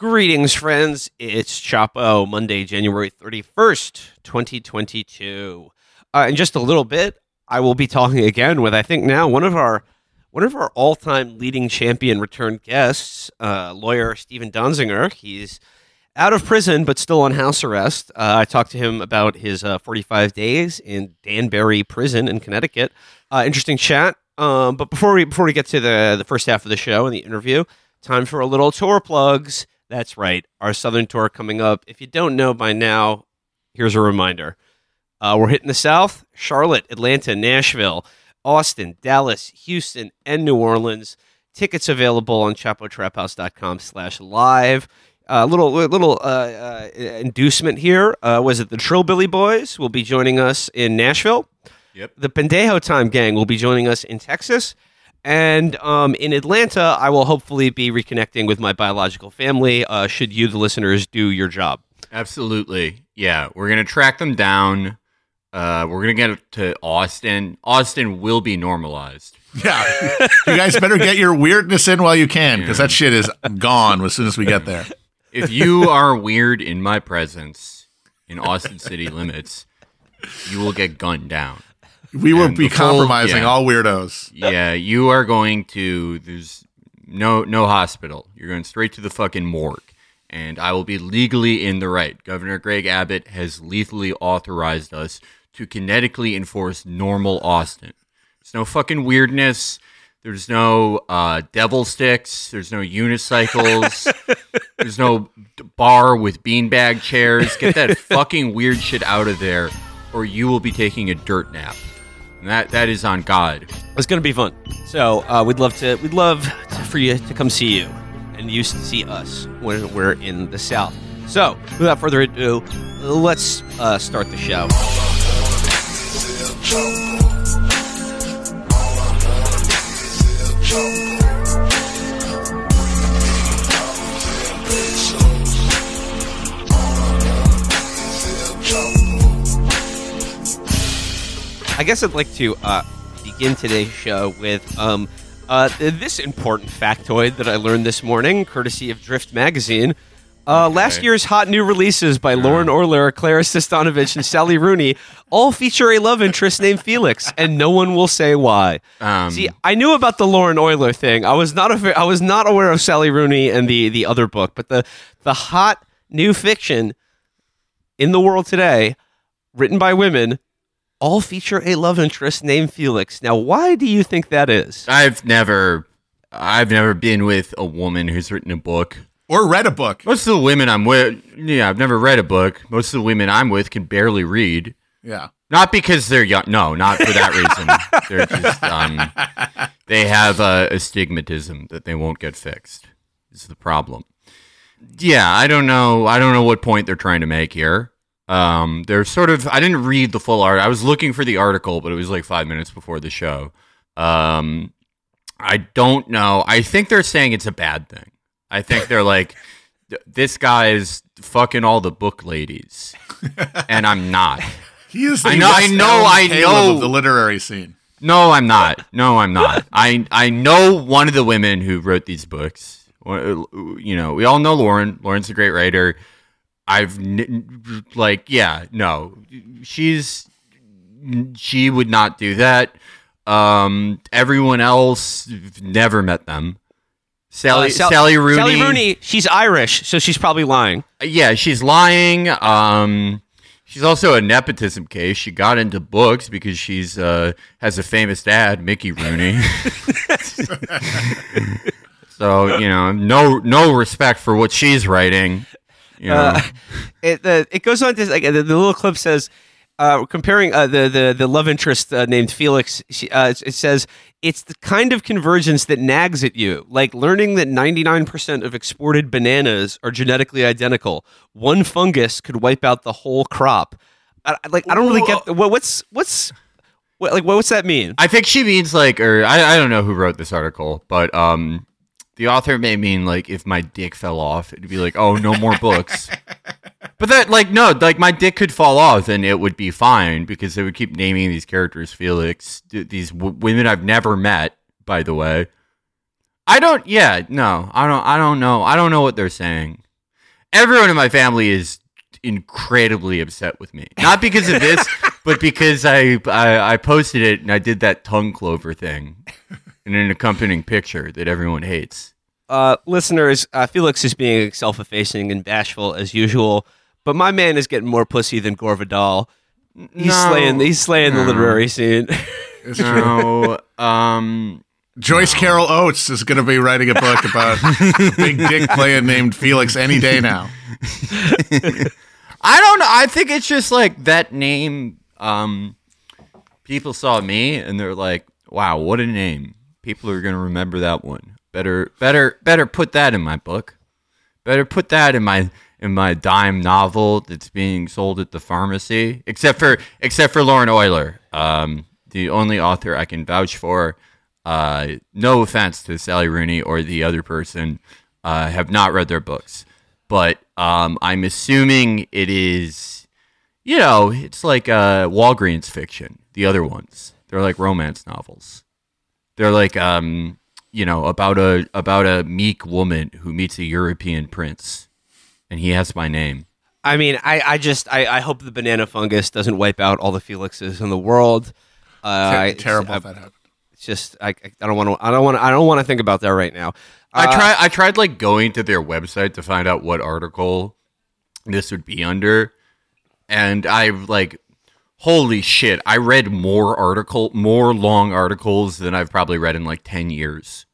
Greetings, friends. It's Chapo, Monday, January 31st, 2022. Uh, in just a little bit, I will be talking again with, I think now, one of our one of our all-time leading champion return guests, uh, lawyer Steven Donziger. He's out of prison but still on house arrest. Uh, I talked to him about his uh, 45 days in Danbury Prison in Connecticut. Uh, interesting chat. Um, but before we before we get to the the first half of the show and the interview, time for a little tour plugs. That's right, our Southern tour coming up. If you don't know by now, here's a reminder. Uh, we're hitting the South: Charlotte, Atlanta, Nashville, Austin, Dallas, Houston, and New Orleans. Tickets available on chapotraphouse.com/live. A uh, little little uh, uh, inducement here. Uh, was it the Trillbilly Boys will be joining us in Nashville? Yep. The Pendejo Time Gang will be joining us in Texas. And um, in Atlanta, I will hopefully be reconnecting with my biological family. Uh, should you, the listeners, do your job? Absolutely. Yeah, we're gonna track them down. Uh, we're gonna get to Austin. Austin will be normalized. Yeah, you guys better get your weirdness in while you can, because that shit is gone as soon as we get there. If you are weird in my presence in Austin city limits, you will get gunned down. We will be full- compromising yeah. all weirdos. Yeah, you are going to there's no no hospital. You're going straight to the fucking morgue. And I will be legally in the right. Governor Greg Abbott has lethally authorized us to kinetically enforce normal Austin. There's no fucking weirdness. There's no uh, devil sticks. There's no unicycles. There's no bar with beanbag chairs. Get that fucking weird shit out of there, or you will be taking a dirt nap. And that that is on God. It's going to be fun. So uh, we'd love to. We'd love to, for you to come see you, and you to see us when we're in the South. So without further ado, let's uh, start the show. I guess I'd like to uh, begin today's show with um, uh, this important factoid that I learned this morning, courtesy of Drift Magazine. Uh, Last year's hot new releases by Lauren Oyler, Clara Sestanovich, and Sally Rooney all feature a love interest named Felix, and no one will say why. Um, See, I knew about the Lauren Oyler thing. I was not a, I was not aware of Sally Rooney and the the other book, but the the hot new fiction in the world today, written by women, all feature a love interest named Felix. Now, why do you think that is? I've never, I've never been with a woman who's written a book. Or read a book. Most of the women I'm with, yeah, I've never read a book. Most of the women I'm with can barely read. Yeah. Not because they're young. No, not for that reason. they're just, um, they have a astigmatism that they won't get fixed. Is the problem. Yeah, I don't know. I don't know what point they're trying to make here. Um, they're sort of. I didn't read the full art. I was looking for the article, but it was like five minutes before the show. Um, I don't know. I think they're saying it's a bad thing. I think they're like, this guy is fucking all the book ladies, and I'm not. He is the I know- I know, I know. of the literary scene. No, I'm not. No, I'm not. I I know one of the women who wrote these books. You know, we all know Lauren. Lauren's a great writer. I've n- like, yeah, no, she's she would not do that. Um, everyone else, never met them. Sally Uh, Sal- Sally Rooney. Sally Rooney, she's Irish, so she's probably lying. Yeah, she's lying. Um, she's also a nepotism case. She got into books because she's uh, has a famous dad, Mickey Rooney. so you know, no no respect for what she's writing. Know, Uh, it the, it goes on to like the, the little clip says uh, comparing uh, the, the the love interest uh, named Felix. She, uh, it, it says it's the kind of convergence that nags at you, like learning that ninety nine percent of exported bananas are genetically identical. One fungus could wipe out the whole crop. I, I- like I don't really get what, what's what's what, like what's that mean? I think she means like, or I, I don't know who wrote this article, but um, the author may mean like if my dick fell off, it'd be like, oh, no more books. But that, like, no, like my dick could fall off and it would be fine because they would keep naming these characters Felix, th- these w- women I've never met, by the way. I don't, yeah, no, I don't, I don't know, I don't know what they're saying. everyone in my family is incredibly upset with me. Not because of this, but because I, I I posted it and I did that tongue clover thing in an accompanying picture that everyone hates. Uh, listeners, uh, Felix is being self-effacing and bashful as usual, but my man is getting more pussy than Gore Vidal. He's No. slaying. He's slaying the literary scene. It's true. No, um, Joyce Carol Oates is going to be writing a book about a big dick player named Felix any day now. I don't know. I think it's just like that name. Um, people saw me and they're like, "Wow, what a name!" People are gonna remember that one. Better, better, better put that in my book. Better put that in my in my dime novel that's being sold at the pharmacy. Except for except for Lauren Oyler, um, the only author I can vouch for. Uh, no offense to Sally Rooney or the other person, uh, have not read their books, but um, I'm assuming it is, you know, it's like uh, Walgreens fiction. The other ones, they're like romance novels. They're like, um, you know, about a about a meek woman who meets a European prince, and he has my name. I mean, I, I just I, I hope the banana fungus doesn't wipe out all the Felixes in the world. Uh, I- Terrible I- if that happened. It's just I, I don't want to I don't want I don't want to think about that right now. I Uh, try I tried like going to their website to find out what article this would be under and I like holy shit I read more article more long articles than I've probably read in like 10 years.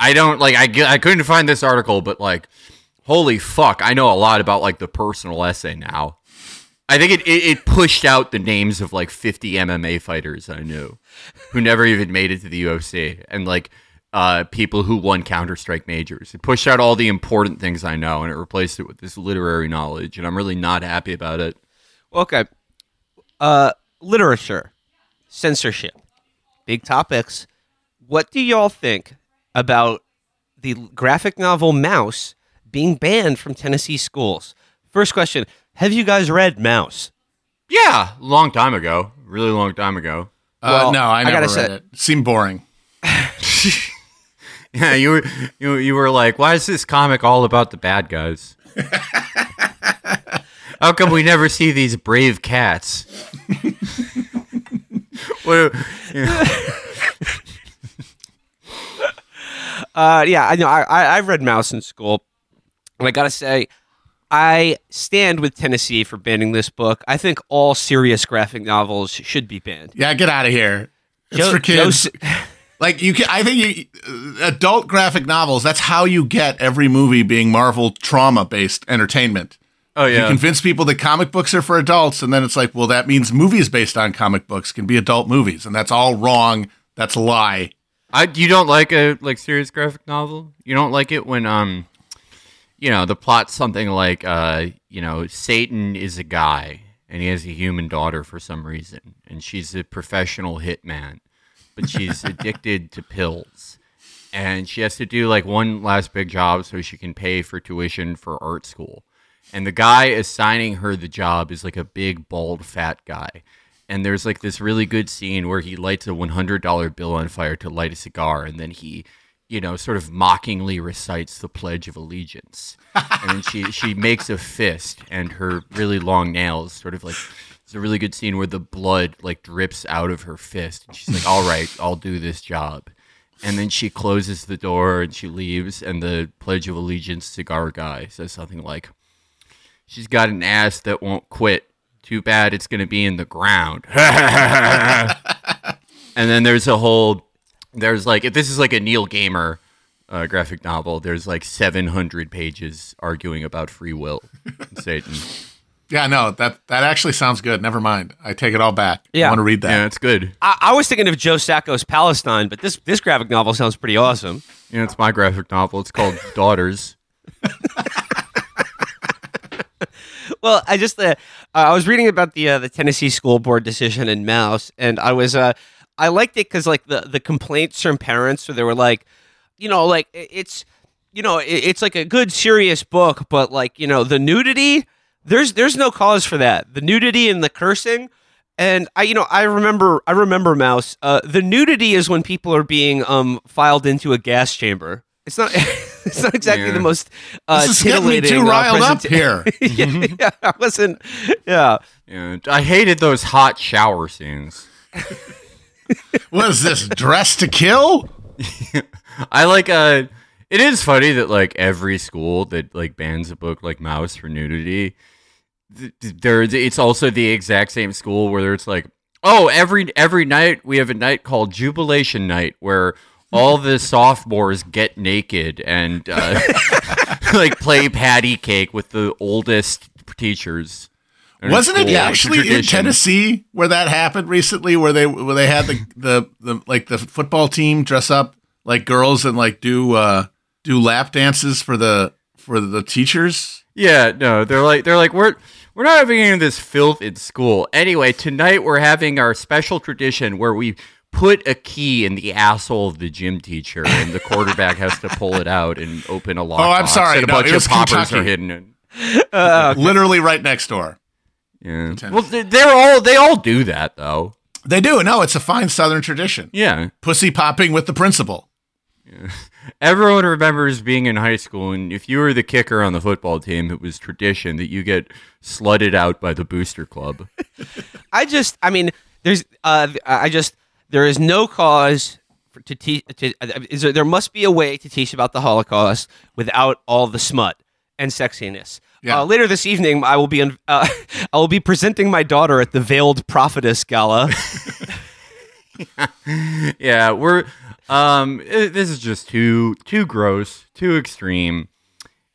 I don't like I I couldn't find this article but like holy fuck I know a lot about like the personal essay now. I think it, it, it pushed out the names of like 50 MMA fighters I knew who never even made it to the UFC and like uh, people who won Counter Strike majors. It pushed out all the important things I know and it replaced it with this literary knowledge. And I'm really not happy about it. Okay. Uh, literature, censorship, big topics. What do y'all think about the graphic novel Maus being banned from Tennessee schools? First question: Have you guys read Maus? Yeah, long time ago, really long time ago. Well, uh, no, I I never gotta read say- it. Seemed boring. Yeah, you were you, you were like, why is this comic all about the bad guys? How come we never see these brave cats? what, Uh, yeah, I know. I, I I've read Maus in school, and I gotta say, I stand with Tennessee for banning this book. I think all serious graphic novels should be banned. Yeah, get out of here. It's Joe- for kids. Joe- like you can, I think you, uh, adult graphic novels. That's how you get every movie being Marvel trauma based entertainment. Oh yeah. You convince people that comic books are for adults, and then it's like, well, that means movies based on comic books can be adult movies, and that's all wrong. That's a lie. I you don't like a like serious graphic novel? You don't like it when um you know, the plot's something like uh, you know, Satan is a guy and he has a human daughter for some reason and she's a professional hitman, but she's addicted to pills. And she has to do like one last big job so she can pay for tuition for art school. And the guy assigning her the job is like a big bald fat guy. And there's like this really good scene where he lights a $100 bill on fire to light a cigar and then he you know sort of mockingly recites the pledge of allegiance. And then she she makes a fist and her really long nails sort of like it's a really good scene where the blood like drips out of her fist. And she's like all right i'll do this job. And then she closes the door and she leaves and the pledge of allegiance cigar guy says something like she's got an ass that won't quit too bad it's going to be in the ground. and then there's a whole, there's like, if this is like a Neil Gaiman uh, graphic novel, there's like 700 pages arguing about free will and Satan. Yeah, no, that that actually sounds good. Never mind. I take it all back. Yeah. I want to read that. Yeah, it's good. I, I was thinking of Joe Sacco's Palestine, but this this graphic novel sounds pretty awesome. Yeah, it's my graphic novel. It's called Daughters. Well, I just uh, I was reading about the uh, the Tennessee school board decision in Maus, and I was uh I liked it because like the the complaints from parents, where they were like, you know, like it's you know it's like a good serious book, but like you know the nudity, there's there's no cause for that. The nudity and the cursing. And I, you know, I remember, I remember Maus. Uh, the nudity is when people are being um filed into a gas chamber. It's not. it's not exactly Yeah. the most uh, This is getting me titillating. too uh, riled up here. yeah, yeah, I wasn't. Yeah, Yeah, I hated those hot shower scenes. What is this? Dress to kill? I like uh it is funny that like every school that like bans a book like Maus for nudity, th- th- there it's also the exact same school where it's like, oh, every every night we have a night called Jubilation Night where all the sophomores get naked and uh, like play patty cake with the oldest teachers. Wasn't it cool. It's a actually in. Tennessee where that happened recently? Where they where they had the the, the like the football team dress up like girls and like do uh do lap dances for the for the teachers. Yeah, no, they're like they're like we're we're not having any of this filth in school. Anyway, tonight we're having our special tradition where we put a key in the asshole of the gym teacher, and the quarterback has to pull it out and open a lock. Oh, I'm sorry. And a No, bunch of poppers Kentucky. are hidden. In. Literally right next door. Yeah. Well, they- they're all they all do that though. They do. No, it's a fine Southern tradition. Yeah. Pussy popping with the principal. Everyone remembers being in high school, and if you were the kicker on the football team, it was tradition that you get slutted out by the booster club. I just, I mean, there's, uh, I just, there is no cause to teach. To, uh, is there, there must be a way to teach about the Holocaust without all the smut and sexiness. Yeah. Uh, later this evening, I will be in, uh, I will be presenting my daughter at the Veiled Prophetess Gala. yeah, we're um i- this is just too too gross, too extreme.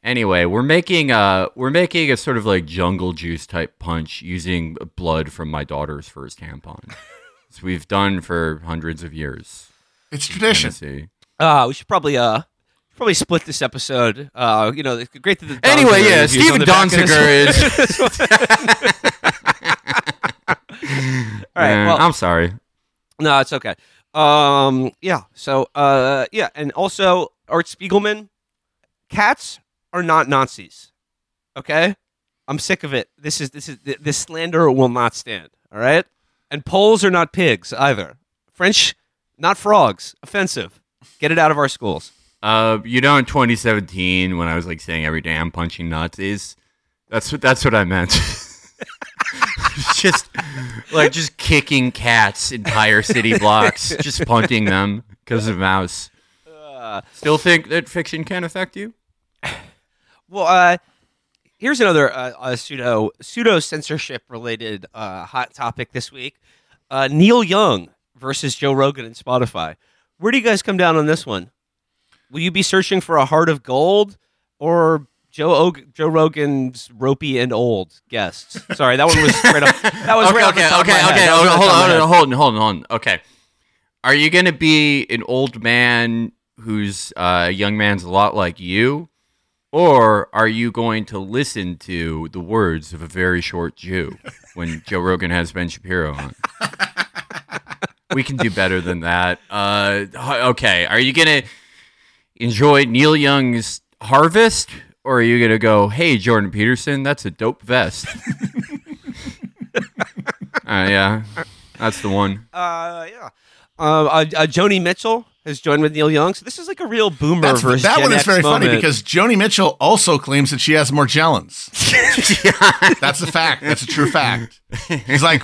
Anyway, we're making uh we're making a sort of like jungle juice type punch using blood from my daughter's first tampon. As we've done for hundreds of years. It's tradition. Tennessee. Uh, we should probably, uh, probably split this episode. Uh, you know, it's great that the Anyway, yeah, interviews on Steven the back of this- Donziger is. All right, Yeah, well- I'm sorry. No, it's okay. Um, yeah. So, uh, yeah, and also Art Spiegelman, cats are not Nazis. Okay, I'm sick of it. This is this is this slander will not stand. All right, and Poles are not pigs either. French, not frogs. Offensive. Get it out of our schools. Uh, you know, in 2017, when I was like saying every day I'm punching Nazis, that's what that's what I meant. just like just kicking cats entire city blocks, just punting them because of Maus. Uh, Still think that fiction can affect you? Well, uh, here's another uh, uh, pseudo pseudo censorship related uh, hot topic this week: uh, Neil Young versus Joe Rogan and Spotify. Where do you guys come down on this one? Will you be searching for a heart of gold or Joe Og- Joe Rogan's ropey and old guests? Sorry, that one was right up. That was okay, right okay, okay, okay. Was Hold, right off the top of my on, hold on, hold on, hold on. Okay, are you gonna be an old man who's uh, a young man's a lot like you, or are you going to listen to the words of a very short Jew when Joe Rogan has Ben Shapiro on? we can do better than that. Uh, okay, are you gonna enjoy Neil Young's Harvest, or are you gonna go, "Hey, Jordan Peterson, that's a dope vest"? Uh, yeah, that's the one. Uh, yeah. Uh, uh, uh, Joni Mitchell has joined with Neil Young, so this is like a real boomer That's, versus that Gen one is X very funny because Joni Mitchell also claims that she has more Morgellons. That's a fact. That's a true fact. He's like,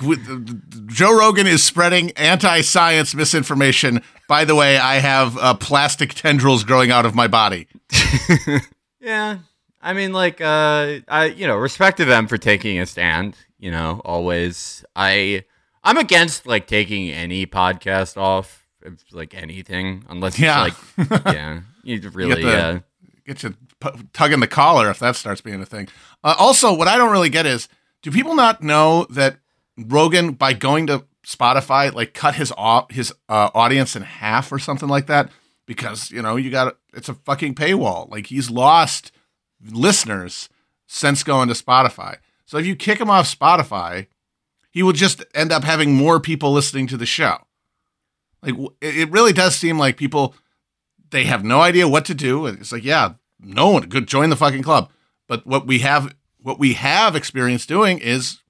Joe Rogan is spreading anti science misinformation. By the way, I have uh, plastic tendrils growing out of my body. Yeah, I mean, like, uh, I you know, respect to them for taking a stand. You know, always. I I'm against like taking any podcast off, of, like anything, unless Yeah. it's like, yeah, you really, yeah. Get you tugging the collar if that starts being a thing. Uh, also, what I don't really get is do people not know that Rogan, by going to Spotify, like cut his au- his uh, audience in half or something like that? Because, you know, you got it's a fucking paywall. Like he's lost listeners since going to Spotify. So if you kick him off Spotify, he will just end up having more people listening to the show. Like it it really does seem like people they have no idea what to do. It's like, yeah, no one could join the fucking club. But what we have what we have experience doing is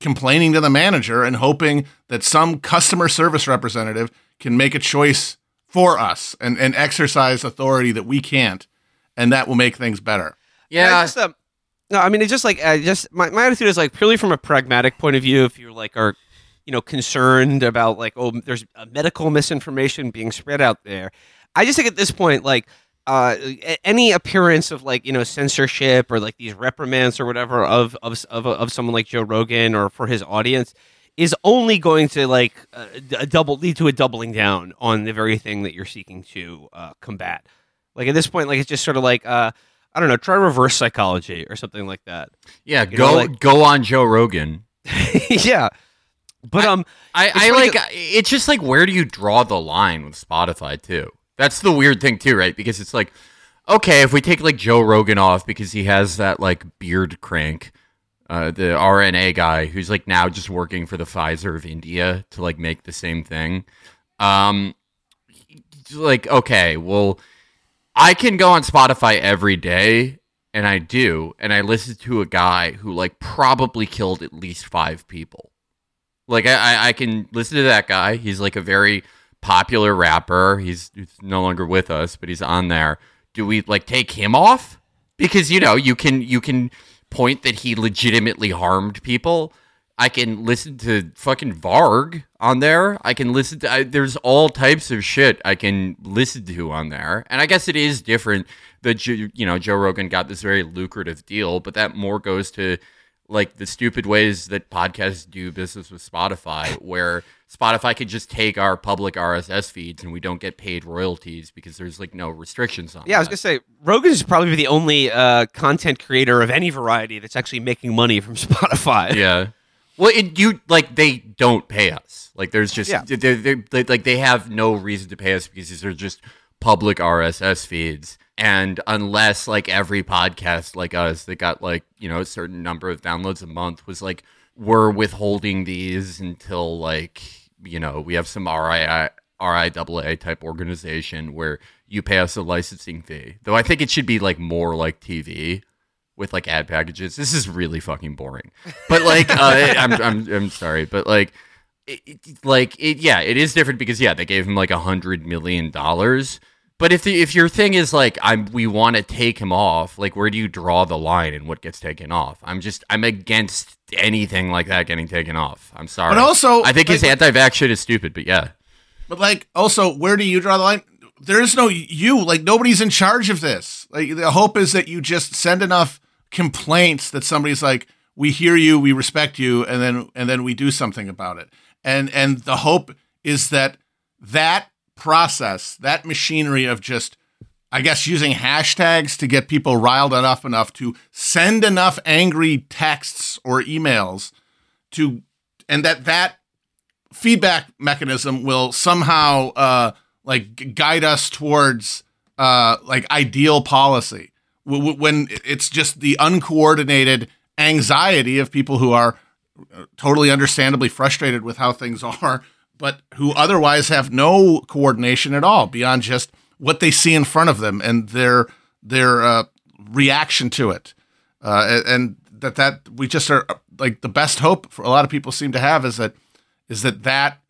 complaining to the manager and hoping that some customer service representative can make a choice for us and, and exercise authority that we can't. and that will make things better. Yeah. I just, um, no, I mean it's just like I just my, my attitude is like purely from a pragmatic point of view. If you're like are you know concerned about like oh there's a medical misinformation being spread out there, I just think at this point like uh, any appearance of like you know censorship or like these reprimands or whatever of of of, of someone like Joe Rogan or for his audience is only going to like uh, double lead to a doubling down on the very thing that you're seeking to uh, combat. Like at this point, like it's just sort of like uh, I don't know, try reverse psychology or something like that. yeah. you Go know, like- go on Joe Rogan. yeah, but um, I, I like it's just like where do you draw the line with Spotify too? That's the weird thing too, right? Because it's like, okay, if we take like Joe Rogan off because he has that like beard crank, uh, the RNA guy who's like now just working for the Pfizer of India to like make the same thing. Um, like okay, well, I can go on Spotify every day, and I do, and I listen to a guy who like probably killed at least five people. Like I, I- can listen to that guy. He's like a very popular rapper. He's, he's no longer with us, but he's on there. Do we like take him off? Because you know you can you can point that he legitimately harmed people. I can listen to fucking Varg on there. I can listen to. I, there's all types of shit I can listen to on there, and I guess it is different that you know Joe Rogan got this very lucrative deal, but that more goes to like the stupid ways that podcasts do business with Spotify, where Spotify could just take our public RSS feeds and we don't get paid royalties because there's like no restrictions on. It. Yeah, I was gonna say Rogan's probably the only uh, content creator of any variety that's actually making money from Spotify. yeah. Well, it, you like they don't pay us. Like there's just Yeah. they're, they're, they like they have no reason to pay us because these are just public RSS feeds. And unless like every podcast like us that got like you know a certain number of downloads a month was like we're withholding these until like you know we have some RII RIAA type organization where you pay us a licensing fee. Though I think it should be like more like TV with like ad packages. This is really fucking boring. But like, uh, I'm, I'm, I'm sorry, but like, it, it- like it, yeah, it is different because yeah, they gave him like a hundred million dollars. But if the if your thing is like I'm, we want to take him off. Like, where do you draw the line and what gets taken off? I'm just I'm against anything like that getting taken off. I'm sorry. But also, I think his anti-vax shit is stupid. But yeah, But like, also, where do you draw the line? There is no you. Like nobody's in charge of this. Like the hope is that you just send enough complaints that somebody's like, "We hear you, we respect you," and then and then we do something about it. And and the hope is that that process, that machinery of just, I guess, using hashtags to get people riled enough enough to send enough angry texts or emails to, and that that feedback mechanism will somehow uh, like guide us towards uh, like ideal policy when it's just the uncoordinated anxiety of people who are uh, totally understandably frustrated with how things are but who otherwise have no coordination at all beyond just what they see in front of them and their their uh, reaction to it. Uh, and, that that we just are like the best hope for a lot of people seem to have is that is that that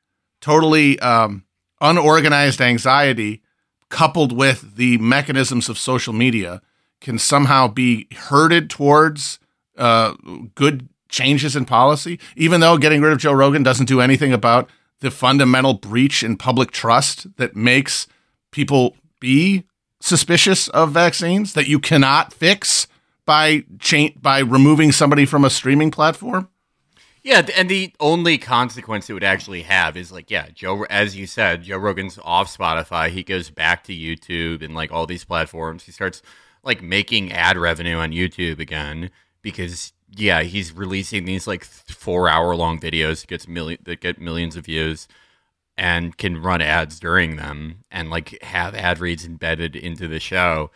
totally um, unorganized anxiety coupled with the mechanisms of social media can somehow be herded towards uh, good changes in policy, even though getting rid of Joe Rogan doesn't do anything about the fundamental breach in public trust that makes people be suspicious of vaccines that you cannot fix by cha- by removing somebody from a streaming platform. Yeah, and the only consequence it would actually have is like, yeah, Joe, as you said, Joe Rogan's off Spotify. He goes back to YouTube and like all these platforms. He starts like making ad revenue on YouTube again because yeah, he's releasing these like four hour long videos that gets million that get millions of views and can run ads during them and like have ad reads embedded into the show.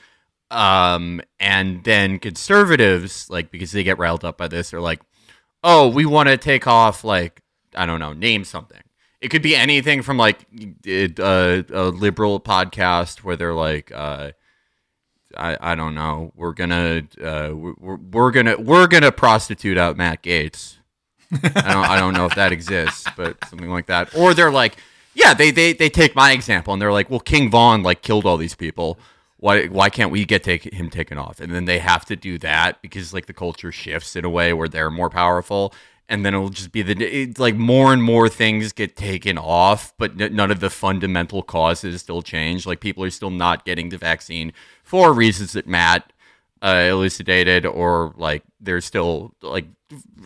Um, and then conservatives, like because they get riled up by this, are like, oh, we want to take off like I don't know, name something. It could be anything from like uh, a liberal podcast where they're like, uh, I I don't know, we're gonna uh, we're, we're gonna we're gonna prostitute out Matt Gaetz. I don't I don't know if that exists, but something like that. Or they're like, yeah, they they they take my example and they're like, well, King Von like killed all these people. why why can't we get take, him taken off? And then they have to do that because like the culture shifts in a way where they're more powerful, and then it'll just be the it's like more and more things get taken off, but none of the fundamental causes still change. Like people are still not getting the vaccine for reasons that Matt uh, elucidated, or like there's still like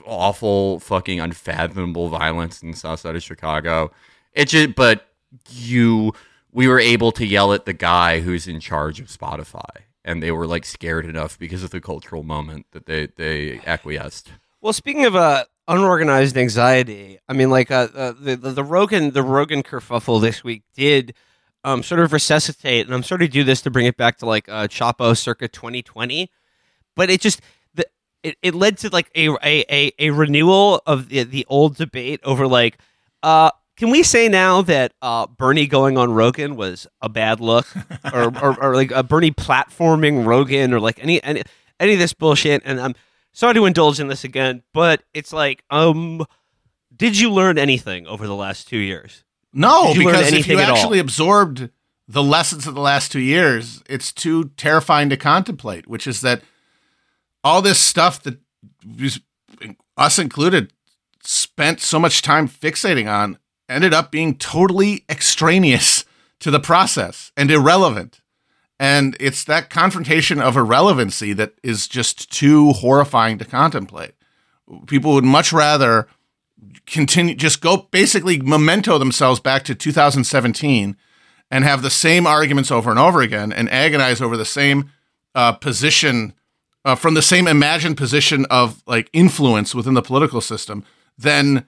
awful, fucking unfathomable violence in the south side of Chicago. It just, but you, we were able to yell at the guy who's in charge of Spotify, and they were like scared enough because of the cultural moment that they they acquiesced. Well, speaking of uh, unorganized anxiety, I mean, like uh, uh, the, the the Rogan the Rogan kerfuffle this week did um, sort of resuscitate, and I'm sort of do this to bring it back to like uh, Chapo circa 2020, but it just the it, it led to like a a, a, a renewal of the, the old debate over like uh can we say now that uh, Bernie going on Rogan was a bad look, or, or, or like a Bernie platforming Rogan, or like any any any of this bullshit? And I'm sorry to indulge in this again, but it's like, um, did you learn anything over the last two years? No, Did you learn because if you actually absorbed the lessons of the last two years, it's too terrifying to contemplate. Which is that all this stuff that us included spent so much time fixating on ended up being totally extraneous to the process and irrelevant. And it's that confrontation of irrelevancy that is just too horrifying to contemplate. People would much rather continue just go basically memento themselves back to 2017 and have the same arguments over and over again and agonize over the same uh, position uh, from the same imagined position of like influence within the political system than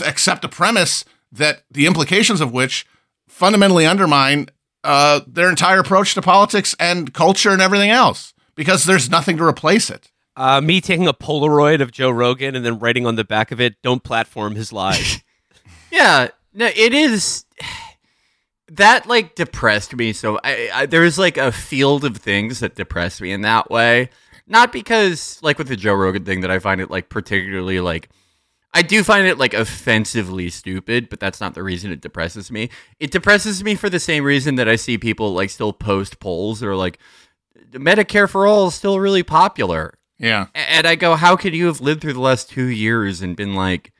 accept a premise that the implications of which fundamentally undermine uh, their entire approach to politics and culture and everything else because there's nothing to replace it. Uh, me taking a Polaroid of Joe Rogan and then writing on the back of it, "Don't platform his lies." Yeah, no, it is. That like depressed me. So I, I there's like a field of things that depressed me in that way. Not because like with the Joe Rogan thing that I find it like particularly like I do find it like offensively stupid, but that's not the reason it depresses me. It depresses me for the same reason that I see people like still post polls that are like Medicare for all is still really popular. Yeah. And I go, how could you have lived through the last two years and been like,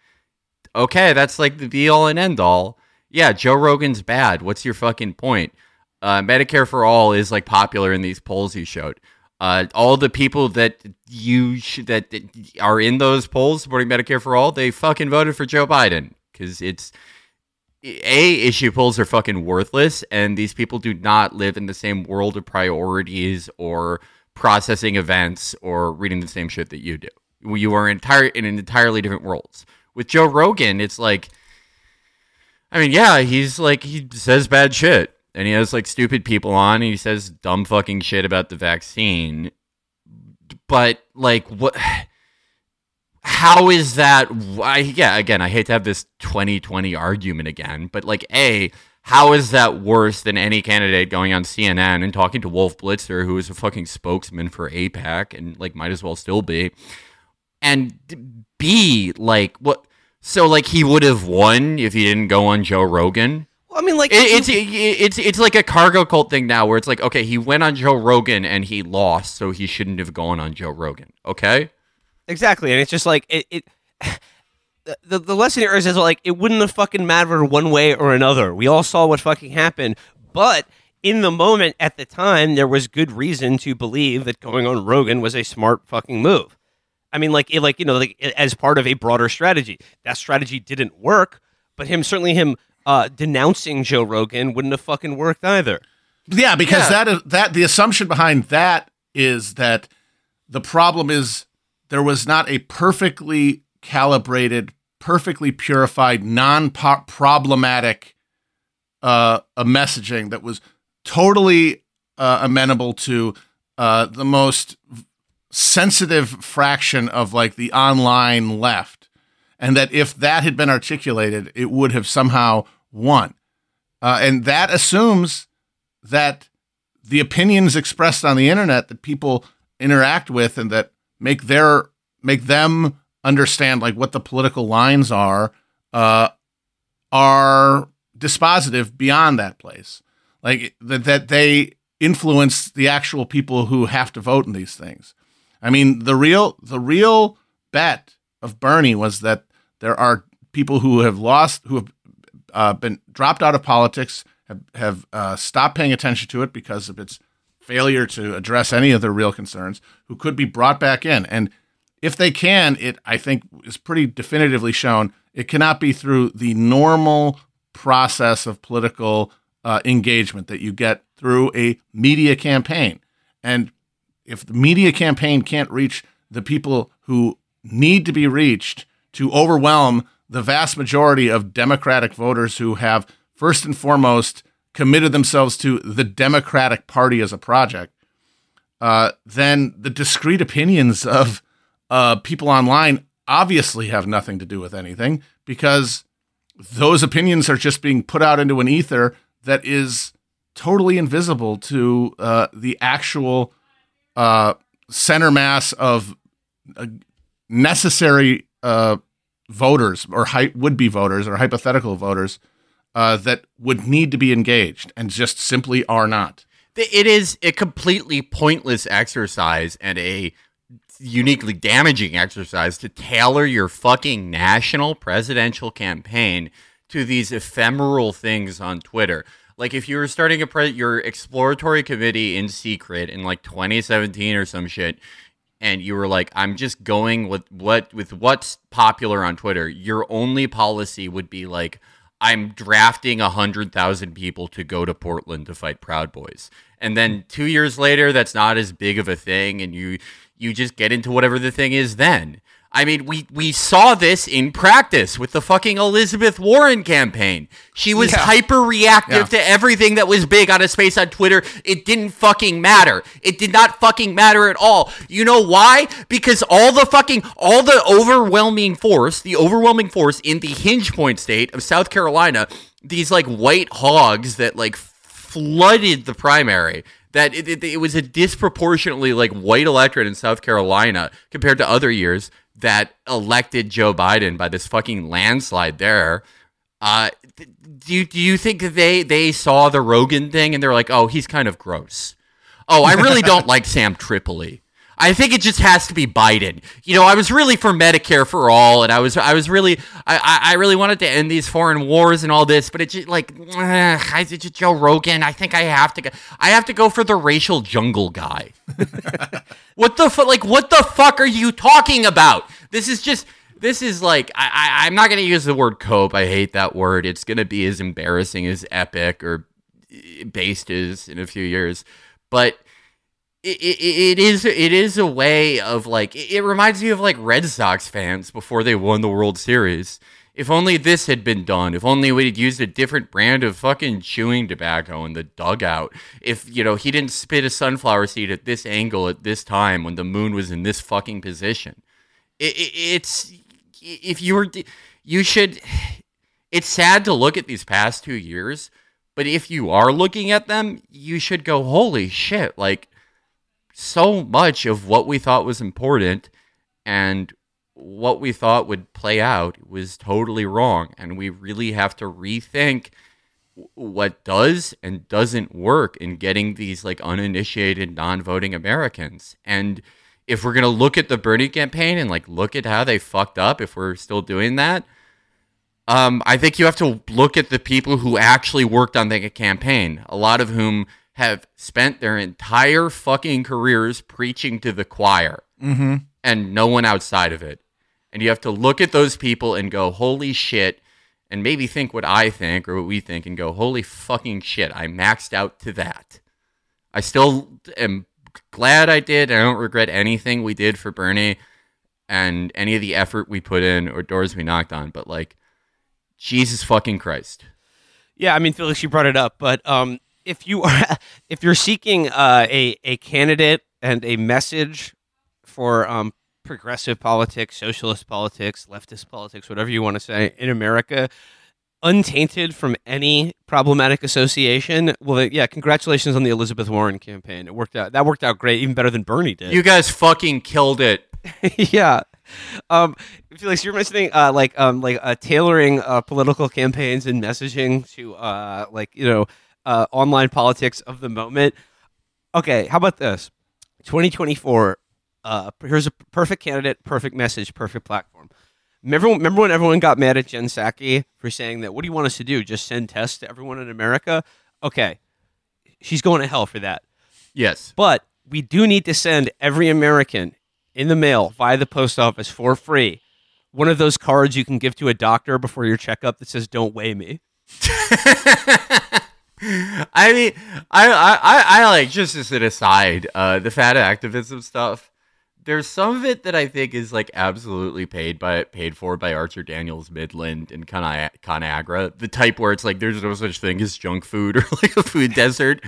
okay, that's like the be all and end all. Yeah, Joe Rogan's bad. What's your fucking point? Uh, Medicare for all is like popular in these polls you showed. Uh, all the people that you sh- that, that are in those polls supporting Medicare for all, they fucking voted for Joe Biden because it's a issue polls are fucking worthless, and these people do not live in the same world of priorities or processing events or reading the same shit that you do. You are entire in an entirely different worlds. With Joe Rogan, it's like, I mean, yeah, he's like he says bad shit, and he has like stupid people on, and he says dumb fucking shit about the vaccine. But like, what? How is that? I, yeah, again, I hate to have this 2020 argument again, but like, a how is that worse than any candidate going on CNN and talking to Wolf Blitzer, who is a fucking spokesman for AIPAC and like might as well still be? And B, like, what? So, like, he would have won if he didn't go on Joe Rogan. Well, I mean, like It, it's it's it's like a cargo cult thing now, where it's like, okay, he went on Joe Rogan and he lost, so he shouldn't have gone on Joe Rogan. Okay, Exactly, and it's just like it. it the, the lesson here is, is like it wouldn't have fucking mattered one way or another. We all saw what fucking happened, but in the moment at the time, there was good reason to believe that going on Rogan was a smart fucking move. I mean, like, it, like you know, like as part of a broader strategy. That strategy didn't work, but him certainly him uh, denouncing Joe Rogan wouldn't have fucking worked either. Yeah, because Yeah. that is that the assumption behind that is that the problem is there was not a perfectly calibrated, perfectly purified, non-problematic uh, a messaging that was totally uh, amenable to uh, the most sensitive fraction of like the online left, and that if that had been articulated, it would have somehow won. Uh, and that assumes that the opinions expressed on the internet that people interact with and that make their make them understand like what the political lines are uh, are dispositive beyond that place like that, that they influence the actual people who have to vote in these things. I mean, the real the real bet of Bernie was that there are people who have lost, who have uh, been dropped out of politics, have have uh, stopped paying attention to it because of its failure to address any of their real concerns, who could be brought back in. And if they can, it I think is pretty definitively shown it cannot be through the normal process of political uh, engagement that you get through a media campaign. And if the media campaign can't reach the people who need to be reached to overwhelm the vast majority of Democratic voters who have first and foremost committed themselves to the Democratic Party as a project, uh, then the discrete opinions of uh, people online obviously have nothing to do with anything because those opinions are just being put out into an ether that is totally invisible to uh, the actual uh, center mass of uh, necessary uh, voters or hy- would be voters or hypothetical voters uh, that would need to be engaged and just simply are not. It is a completely pointless exercise and a uniquely damaging exercise to tailor your fucking national presidential campaign to these ephemeral things on Twitter. Like if you were starting a pre- your exploratory committee in secret in like 2017 or some shit, and you were like, I'm just going with what with what's popular on Twitter. Your only policy would be like, I'm drafting a hundred thousand people to go to Portland to fight Proud Boys, and then two years later, that's not as big of a thing, and you you just get into whatever the thing is then. I mean, we we saw this in practice with the fucking Elizabeth Warren campaign. She was Yeah. hyper reactive Yeah. to everything that was big on a space on Twitter. It didn't fucking matter. It did not fucking matter at all. You know why? Because all the fucking all the overwhelming force, the overwhelming force in the hinge point state of South Carolina, these like white hogs that like flooded the primary that it, it, it was a disproportionately like white electorate in South Carolina compared to other years that elected Joe Biden by this fucking landslide there. Uh, do you, do you think they they saw the Rogan thing and they're like, oh, he's kind of gross. Oh, I really don't like Sam Tripoli. I think it just has to be Biden. You know, I was really for Medicare for all, and I was I was really I, I really wanted to end these foreign wars and all this, but it's just like ugh, I it's just Joe Rogan. I think I have to go. I have to go for the racial jungle guy. what the fu- like? What the fuck are you talking about? This is just. This is like I, I I'm not gonna use the word cope. I hate that word. It's gonna be as embarrassing as epic or eh, based is in a few years, but it, it, it is it is a way of like it, reminds me of like Red Sox fans before they won the World Series. If only this had been done. If only we'd used a different brand of fucking chewing tobacco in the dugout. If you know he didn't spit a sunflower seed at this angle at this time when the moon was in this fucking position. It, it, it's if you were you should. It's sad to look at these past two years, but if you are looking at them, you should go, holy shit! Like so much of what we thought was important and what we thought would play out was totally wrong. And we really have to rethink what does and doesn't work in getting these like uninitiated non-voting Americans. And if we're going to look at the Bernie campaign and like look at how they fucked up if we're still doing that um, I think you have to look at the people who actually worked on the campaign, a lot of whom have spent their entire fucking careers preaching to the choir Mm-hmm. and no one outside of it. And you have to look at those people and go, holy shit, and maybe think what I think or what we think and go, holy fucking shit, I maxed out to that. I still am glad I did. I don't regret anything we did for Bernie and any of the effort we put in or doors we knocked on, but like, Jesus fucking Christ. Yeah, I mean, Felix, you brought it up, but um, if you are if you're seeking uh, a a candidate and a message for um, progressive politics, socialist politics, leftist politics, whatever you want to say in America, untainted from any problematic association, well, yeah, congratulations on the Elizabeth Warren campaign. It worked out. That worked out great, even better than Bernie did. You guys fucking killed it. yeah. Um, Felix, you're mentioning uh, like um, like uh, tailoring uh, political campaigns and messaging to uh, like you know uh, online politics of the moment. Okay, how about this? 2024. Uh, here's a perfect candidate, perfect message, perfect platform. Remember, remember when everyone got mad at Jen Psaki for saying that? What do you want us to do? Just send tests to everyone in America? Okay, she's going to hell for that. Yes. But we do need to send every American in the mail via the post office for free one of those cards you can give to a doctor before your checkup that says "Don't weigh me." I mean, I, I, I, I like just as an aside, uh, the fat activism stuff. There's some of it that I think is like absolutely paid by paid for by Archer Daniels Midland and Con- Conagra, the type where it's like there's no such thing as junk food or like a food desert.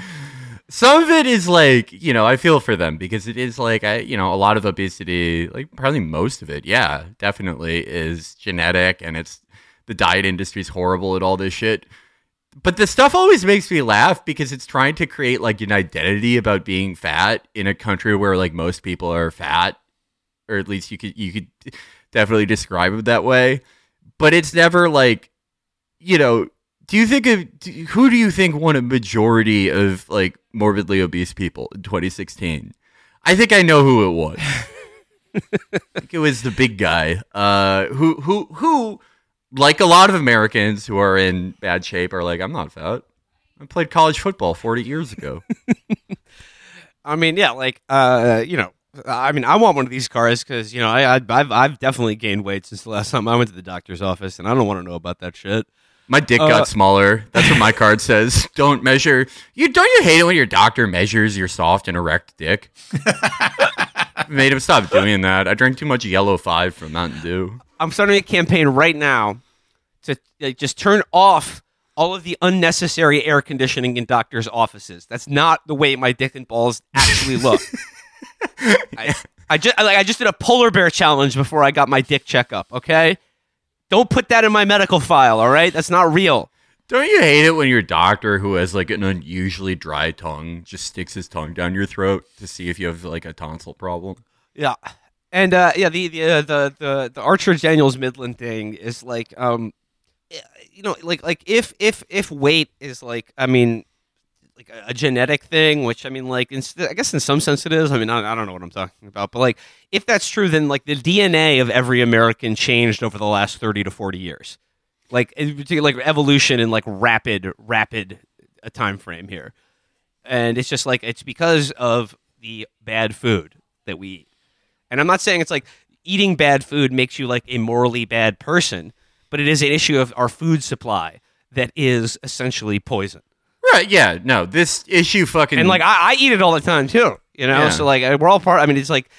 Some of it is like you know I feel for them because it is like I you know a lot of obesity, like probably most of it, yeah, definitely is genetic and it's the diet industry's horrible at all this shit but the stuff always makes me laugh because it's trying to create like an identity about being fat in a country where like most people are fat or at least you could you could definitely describe it that way. But it's never like you know do you think of who do you think won a majority of like morbidly obese people in 2016 i think i know who it was. I think it was the big guy. Uh who who who like a lot of Americans who are in bad shape, are like, I'm not fat. I played college football 40 years ago. I mean, yeah, like, uh, you know, I mean, I want one of these cars because you know I, I have I've definitely gained weight since the last time I went to the doctor's office, and I don't want to know about that shit. My dick uh, got smaller. That's what my card says. Don't measure. You don't you hate it when your doctor measures your soft and erect dick? Made him stop doing that. I drank too much Yellow Five from Mountain Dew. I'm starting a campaign right now to like, just turn off all of the unnecessary air conditioning in doctors' offices. That's not the way my dick and balls actually look. I, I just like I just did a polar bear challenge before I got my dick checkup. Okay, don't put that in my medical file. All right, that's not real. Don't you hate it when your doctor, who has like an unusually dry tongue, just sticks his tongue down your throat to see if you have like a tonsil problem? Yeah, and uh, yeah, the the, uh, the the the Archer Daniels Midland thing is like um you know, like like if if if weight is like, I mean, like a, a genetic thing, which I mean, like in, I guess in some sense it is. I mean, I, I don't know what I'm talking about, but like if that's true, then like the DNA of every American changed over the last thirty to forty years, like like evolution in like rapid rapid a time frame here, and it's just like it's because of the bad food that we eat, and I'm not saying it's like eating bad food makes you like a morally bad person but it is an issue of our food supply that is essentially poison. Right? Yeah. No, this issue fucking and like I, I eat it all the time too. You know, yeah. so like we're all part. I mean, it's like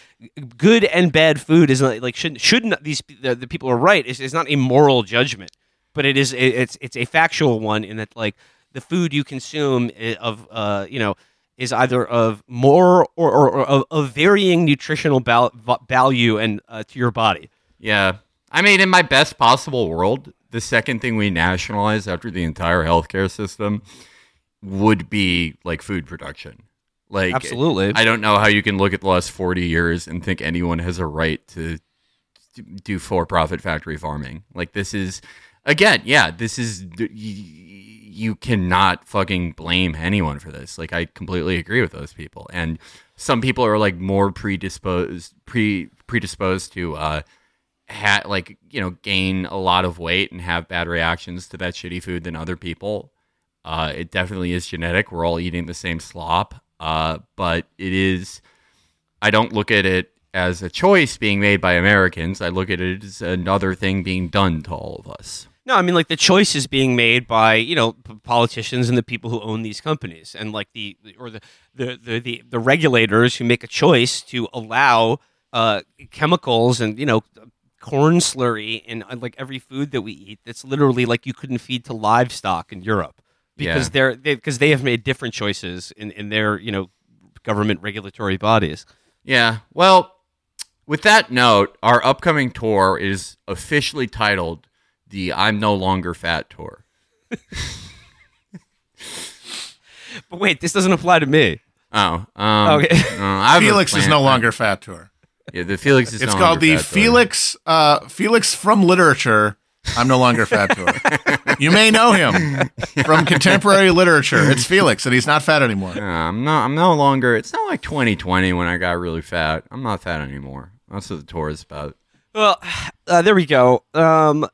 good and bad food is not like shouldn't shouldn't these the, the people are right. It's, it's not a moral judgment, but it is it's it's a factual one in that like the food you consume eh, of uh you know is either of more or, or, or of, of, varying nutritional val- value and uh, to your body. Yeah, I mean, in my best possible world, the second thing we nationalize after the entire healthcare system would be like food production. Like, absolutely. I don't know how you can look at the last 40 years and think anyone has a right to do for profit factory farming. Like, this is, again, yeah, this is, you cannot fucking blame anyone for this. Like, I completely agree with those people. And some people are like more predisposed, pre predisposed to, uh, had like you know gain a lot of weight and have bad reactions to that shitty food than other people. Uh, it definitely is genetic. We're all eating the same slop, uh, but it is. I don't look at it as a choice being made by Americans. I look at it as another thing being done to all of us. No, I mean like the choice is being made by you know politicians and the people who own these companies, and like the or the the the the, the regulators who make a choice to allow uh, chemicals and you know corn slurry in uh, like every food that we eat that's literally like you couldn't feed to livestock in Europe because yeah. they're because they, they have made different choices in, in their you know government regulatory bodies. Yeah. Well, with that note, our upcoming tour is officially titled the I'm No Longer Fat Tour. but wait, this doesn't apply to me. Oh, um, okay. Uh, Felix is no longer fat tour. Yeah, the Felix is. It's called the Felix uh, Felix from literature I'm no longer Fat Tour. you may know him from contemporary literature. It's Felix, and he's not fat anymore. Yeah, I'm not. I'm no longer. It's not like 2020 when I got really fat. I'm not fat anymore. That's what the tour is about. Well, uh, there we go. Um,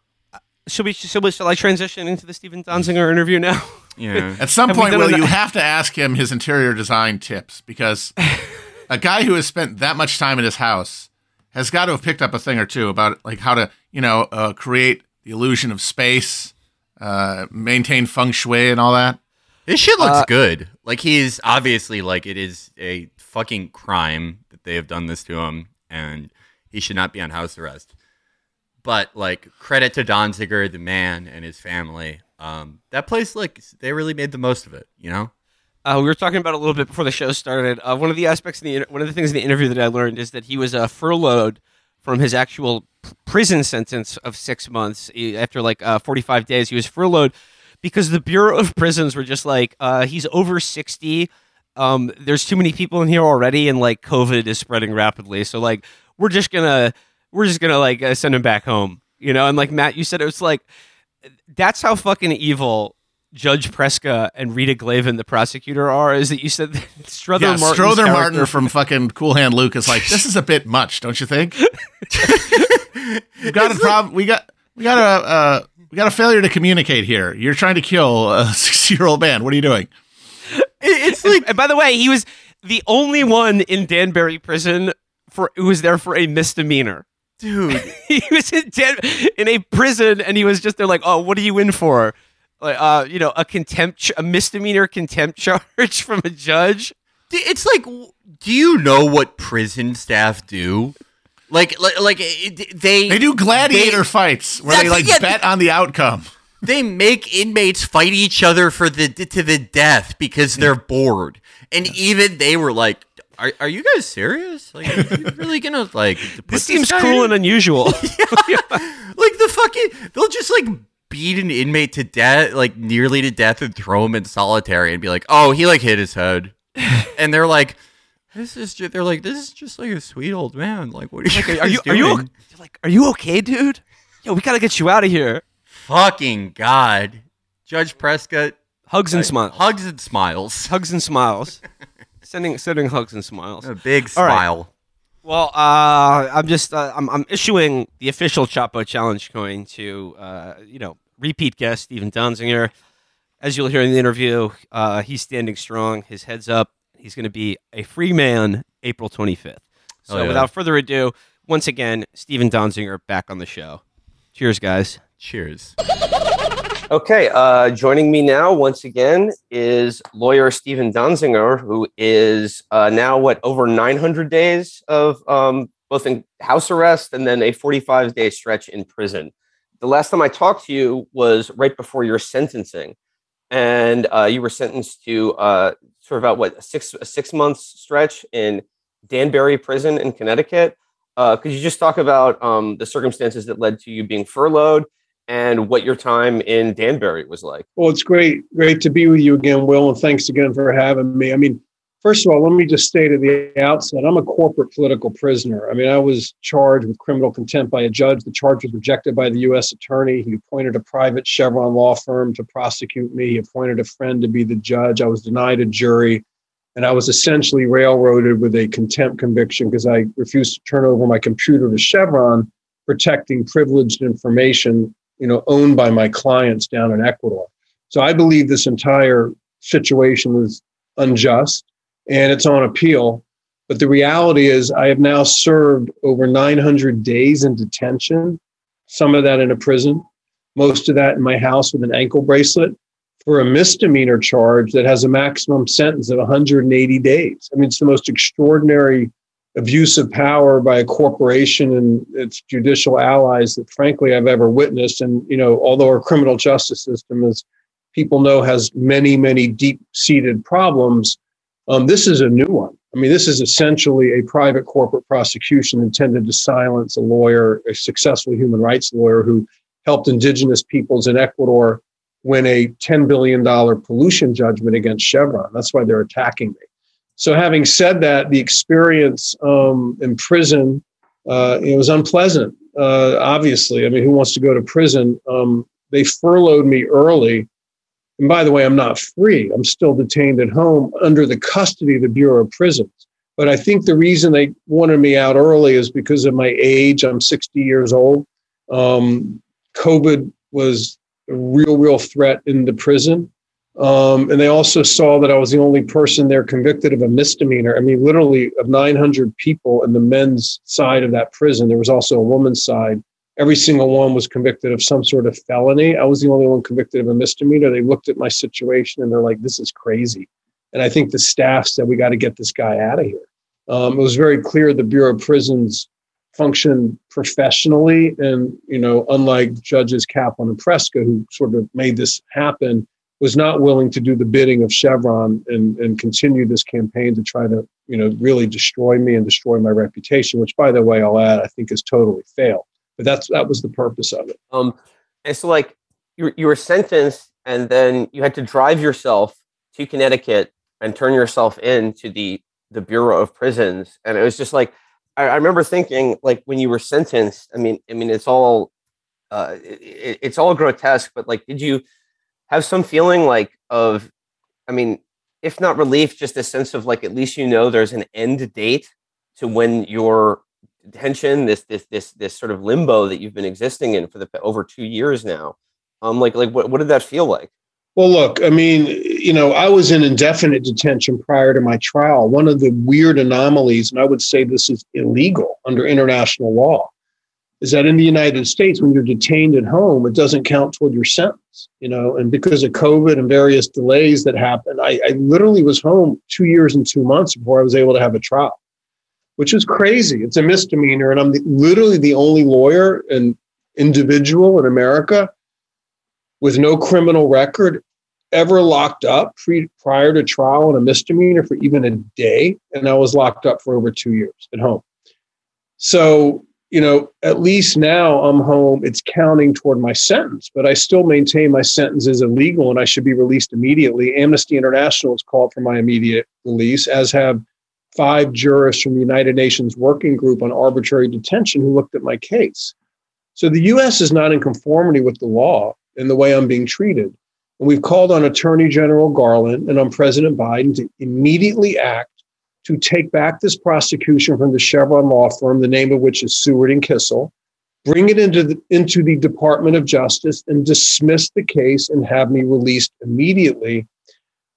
should we? Should we? Shall I transition into the Steven Donziger interview now? Yeah. At some Have point, Will, an- you have to ask him his interior design tips because a guy who has spent that much time in his house has got to have picked up a thing or two about like how to, you know, uh, create the illusion of space, uh, maintain feng shui, and all that. This shit looks Uh, good. Like he's obviously like it is a fucking crime that they have done this to him, and he should not be on house arrest. But like credit to Don Donziger, the man, and his family. Um, that place, like they really made the most of it. You know. Uh, we were talking about a little bit before the show started. Uh, one of the aspects in the one of the things in the interview that I learned is that he was uh, furloughed from his actual prison sentence of six months. He- after like uh, 45 days, he was furloughed because the Bureau of Prisons were just like, uh, he's over 60. Um, there's too many people in here already, and like COVID is spreading rapidly. So like, we're just gonna we're just gonna like uh, send him back home, you know. And like Matt, you said it was like that's how fucking evil Judge Preska and Rita Glavin, the prosecutor, are. Is that you said that Strother yeah, Martin's Strother character- Martin from fucking Cool Hand Luke is like, this is a bit much, don't you think? we got a problem. We got we got a uh, we got a failure to communicate here. You're trying to kill a 60 year old man. What are you doing? It's And, and by the way, he was the only one in Danbury prison for who was there for a misdemeanor. dude. he was in Dan- in a prison, and he was just there like, oh, what are you in for? Like, uh, you know, a contempt, a misdemeanor contempt charge from a judge. It's like, do you know what prison staff do? Like, like, like they They do gladiator they- fights where they like yeah, bet on the outcome. they make inmates fight each other for the to the death because they're bored, and even they were like, "Are are you guys serious? Like, are you really gonna like?" put This seems guy cruel in?" and unusual. like the fucking they'll just like beat an inmate to death, like nearly to death, and throw him in solitary and be like, "Oh, he like hit his head," and they're like. This is just, they're like this is just like a sweet old man. Like what are you Like, are guys you are you doing? They're like are you okay, dude? Yo, we gotta get you out of here. Fucking God. Judge Prescott. Hugs and smiles. Hugs and smiles. Hugs and smiles. sending sending hugs and smiles. A big All right. Well, uh, I'm just uh, I'm, I'm issuing the official Chapo Challenge coin to uh, you know repeat guest Steven Donziger. As you'll hear in the interview, uh, he's standing strong. His head's up. He's going to be a free man April 25th. So, Oh, yeah. without further ado, once again, Steven Donziger back on the show. Cheers, guys. Cheers. Okay, uh, joining me now once again is lawyer Steven Donziger, who is uh, now what over 900 days of um, both in house arrest and then a 45 day stretch in prison. The last time I talked to you was right before your sentencing, and uh, you were sentenced to uh, sort of about what six a six months stretch in Danbury Prison in Connecticut. Uh, could you just talk about um, the circumstances that led to you being furloughed? And what your time in Danbury was like. Well, it's great, great to be with you again, Will, and thanks again for having me. I mean, first of all, let me just state at the outset, I'm a corporate political prisoner. I mean, I was charged with criminal contempt by a judge. The charge was rejected by the U.S. attorney. He appointed a private Chevron law firm to prosecute me. He appointed a friend to be the judge. I was denied a jury, and I was essentially railroaded with a contempt conviction because I refused to turn over my computer to Chevron, protecting privileged information you know, owned by my clients down in Ecuador. So I believe this entire situation is unjust and it's on appeal. But the reality is, I have now served over 900 days in detention, some of that in a prison, most of that in my house with an ankle bracelet for a misdemeanor charge that has a maximum sentence of 180 days. I mean, it's the most extraordinary abuse of power by a corporation and its judicial allies that frankly I've ever witnessed. And, you know, although our criminal justice system, as people know, has many, many deep seated problems, um, this is a new one. I mean, this is essentially a private corporate prosecution intended to silence a lawyer, a successful human rights lawyer who helped indigenous peoples in Ecuador win a $10 billion pollution judgment against Chevron. That's why they're attacking me. So, having said that, the experience um, in prison uh, it was unpleasant. uh, obviously. I mean, who wants to go to prison? Um, they furloughed me early. And by the way, I'm not free. I'm still detained at home under the custody of the Bureau of Prisons. But I think the reason they wanted me out early is because of my age. I'm 60 years old. Um, COVID was a real, real threat in the prison. Um, and they also saw that I was the only person there convicted of a misdemeanor. I mean, literally, of 900 people in the men's side of that prison, there was also a woman's side. Every single one was convicted of some sort of felony. I was the only one convicted of a misdemeanor. They looked at my situation and they're like, this is crazy. And I think the staff said, we got to get this guy out of here. Um, it was very clear the Bureau of Prisons function professionally. And, you know, unlike judges Kaplan and Preska, who sort of made this happen, was not willing to do the bidding of Chevron and, and continue this campaign to try to, you know, really destroy me and destroy my reputation, which by the way, I'll add, I think has totally failed. But that's that was the purpose of it. Um, and so like you you were sentenced and then you had to drive yourself to Connecticut and turn yourself in to the the Bureau of Prisons. And it was just like I, I remember thinking like when you were sentenced, I mean, I mean it's all uh, it, it's all grotesque, but like did you have some feeling like of, I mean, if not relief, just a sense of like at least you know there's an end date to when your detention, this this this this sort of limbo that you've been existing in for the over two years now. Um, like like what what did that feel like? Well, look, I mean, you know, I was in indefinite detention prior to my trial. One of the weird anomalies, and I would say this is illegal under international law, is that in the United States, when you're detained at home, it doesn't count toward your sentence, you know, and because of COVID and various delays that happened, I, I literally was home two years and two months before I was able to have a trial, which is crazy. It's a misdemeanor. And I'm the, literally the only lawyer and individual in America with no criminal record ever locked up pre, prior to trial on a misdemeanor for even a day. And I was locked up for over two years at home. So you know, at least now I'm home, it's counting toward my sentence, but I still maintain my sentence is illegal and I should be released immediately. Amnesty International has called for my immediate release, as have five jurists from the United Nations Working Group on Arbitrary Detention who looked at my case. So the US is not in conformity with the law in the way I'm being treated. And we've called on Attorney General Garland and on President Biden to immediately act to take back this prosecution from the Chevron law firm, the name of which is Seward and Kissel, bring it into the, into the Department of Justice and dismiss the case and have me released immediately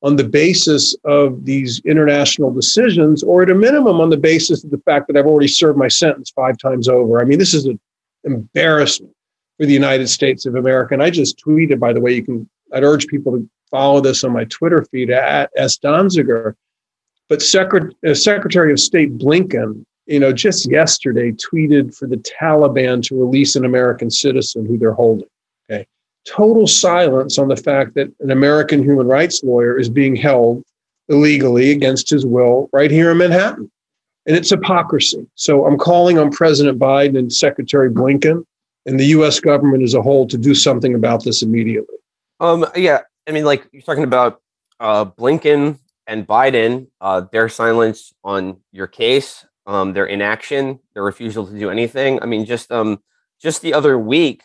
on the basis of these international decisions, or at a minimum on the basis of the fact that I've already served my sentence five times over. I mean, this is an embarrassment for the United States of America. And I just tweeted, by the way, you can, I'd urge people to follow this on my Twitter feed at S. Donziger but Secret- uh, Secretary of State Blinken, you know, just yesterday tweeted for the Taliban to release an American citizen who they're holding. Okay. Total silence on the fact that an American human rights lawyer is being held illegally against his will right here in Manhattan. And it's hypocrisy. So I'm calling on President Biden and Secretary Blinken and the US government as a whole to do something about this immediately. Um, yeah, I mean, like you're talking about uh, Blinken and Biden, uh, their silence on your case, um, their inaction, their refusal to do anything. I mean, just um, just the other week,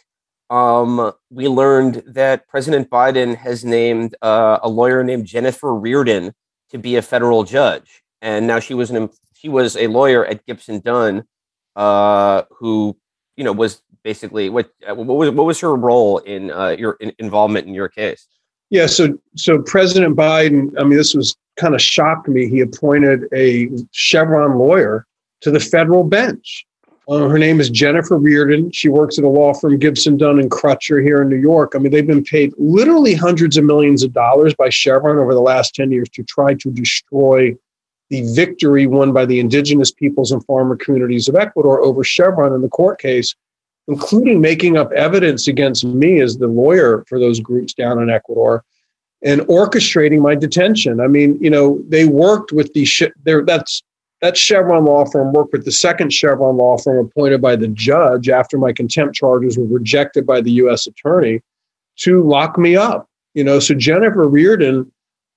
um, we learned that President Biden has named uh, a lawyer named Jennifer Rearden to be a federal judge, and now she was an she was a lawyer at Gibson Dunn, uh, who you know was basically what what was what was her role in uh, your in, involvement in your case? Yeah, so so President Biden, I mean, this was kind of shocked me. He appointed a Chevron lawyer to the federal bench. Uh, her name is Jennifer Rearden. She works at a law firm, Gibson Dunn and Crutcher, here in New York. I mean, they've been paid literally hundreds of millions of dollars by Chevron over the last 10 years to try to destroy the victory won by the indigenous peoples and farmer communities of Ecuador over Chevron in the court case including making up evidence against me as the lawyer for those groups down in Ecuador and orchestrating my detention. I mean, you know, they worked with the there that's that Chevron law firm worked with the second Chevron law firm appointed by the judge after my contempt charges were rejected by the U.S. attorney to lock me up. You know, so Jennifer Rearden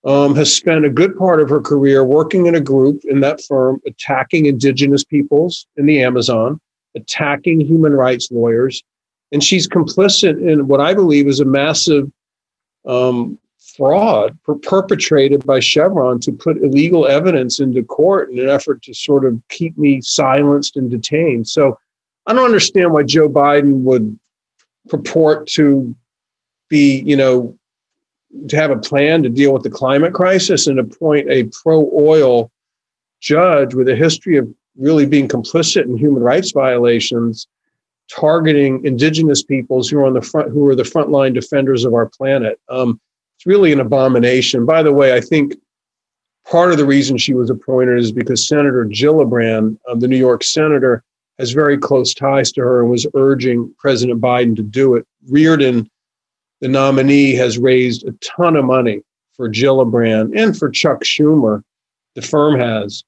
um, has spent a good part of her career working in a group in that firm attacking indigenous peoples in the Amazon attacking human rights lawyers. And she's complicit in what I believe is a massive um, fraud per- perpetrated by Chevron to put illegal evidence into court in an effort to sort of keep me silenced and detained. So I don't understand why Joe Biden would purport to be, you know, to have a plan to deal with the climate crisis and appoint a pro oil judge with a history of really being complicit in human rights violations targeting indigenous peoples who are on the front who are the frontline defenders of our planet um, it's really an abomination by the way i think part of the reason she was appointed is because senator gillibrand um, the new york senator has very close ties to her and was urging president biden to do it rearden the nominee has raised a ton of money for Gillibrand and for Chuck Schumer. The firm has.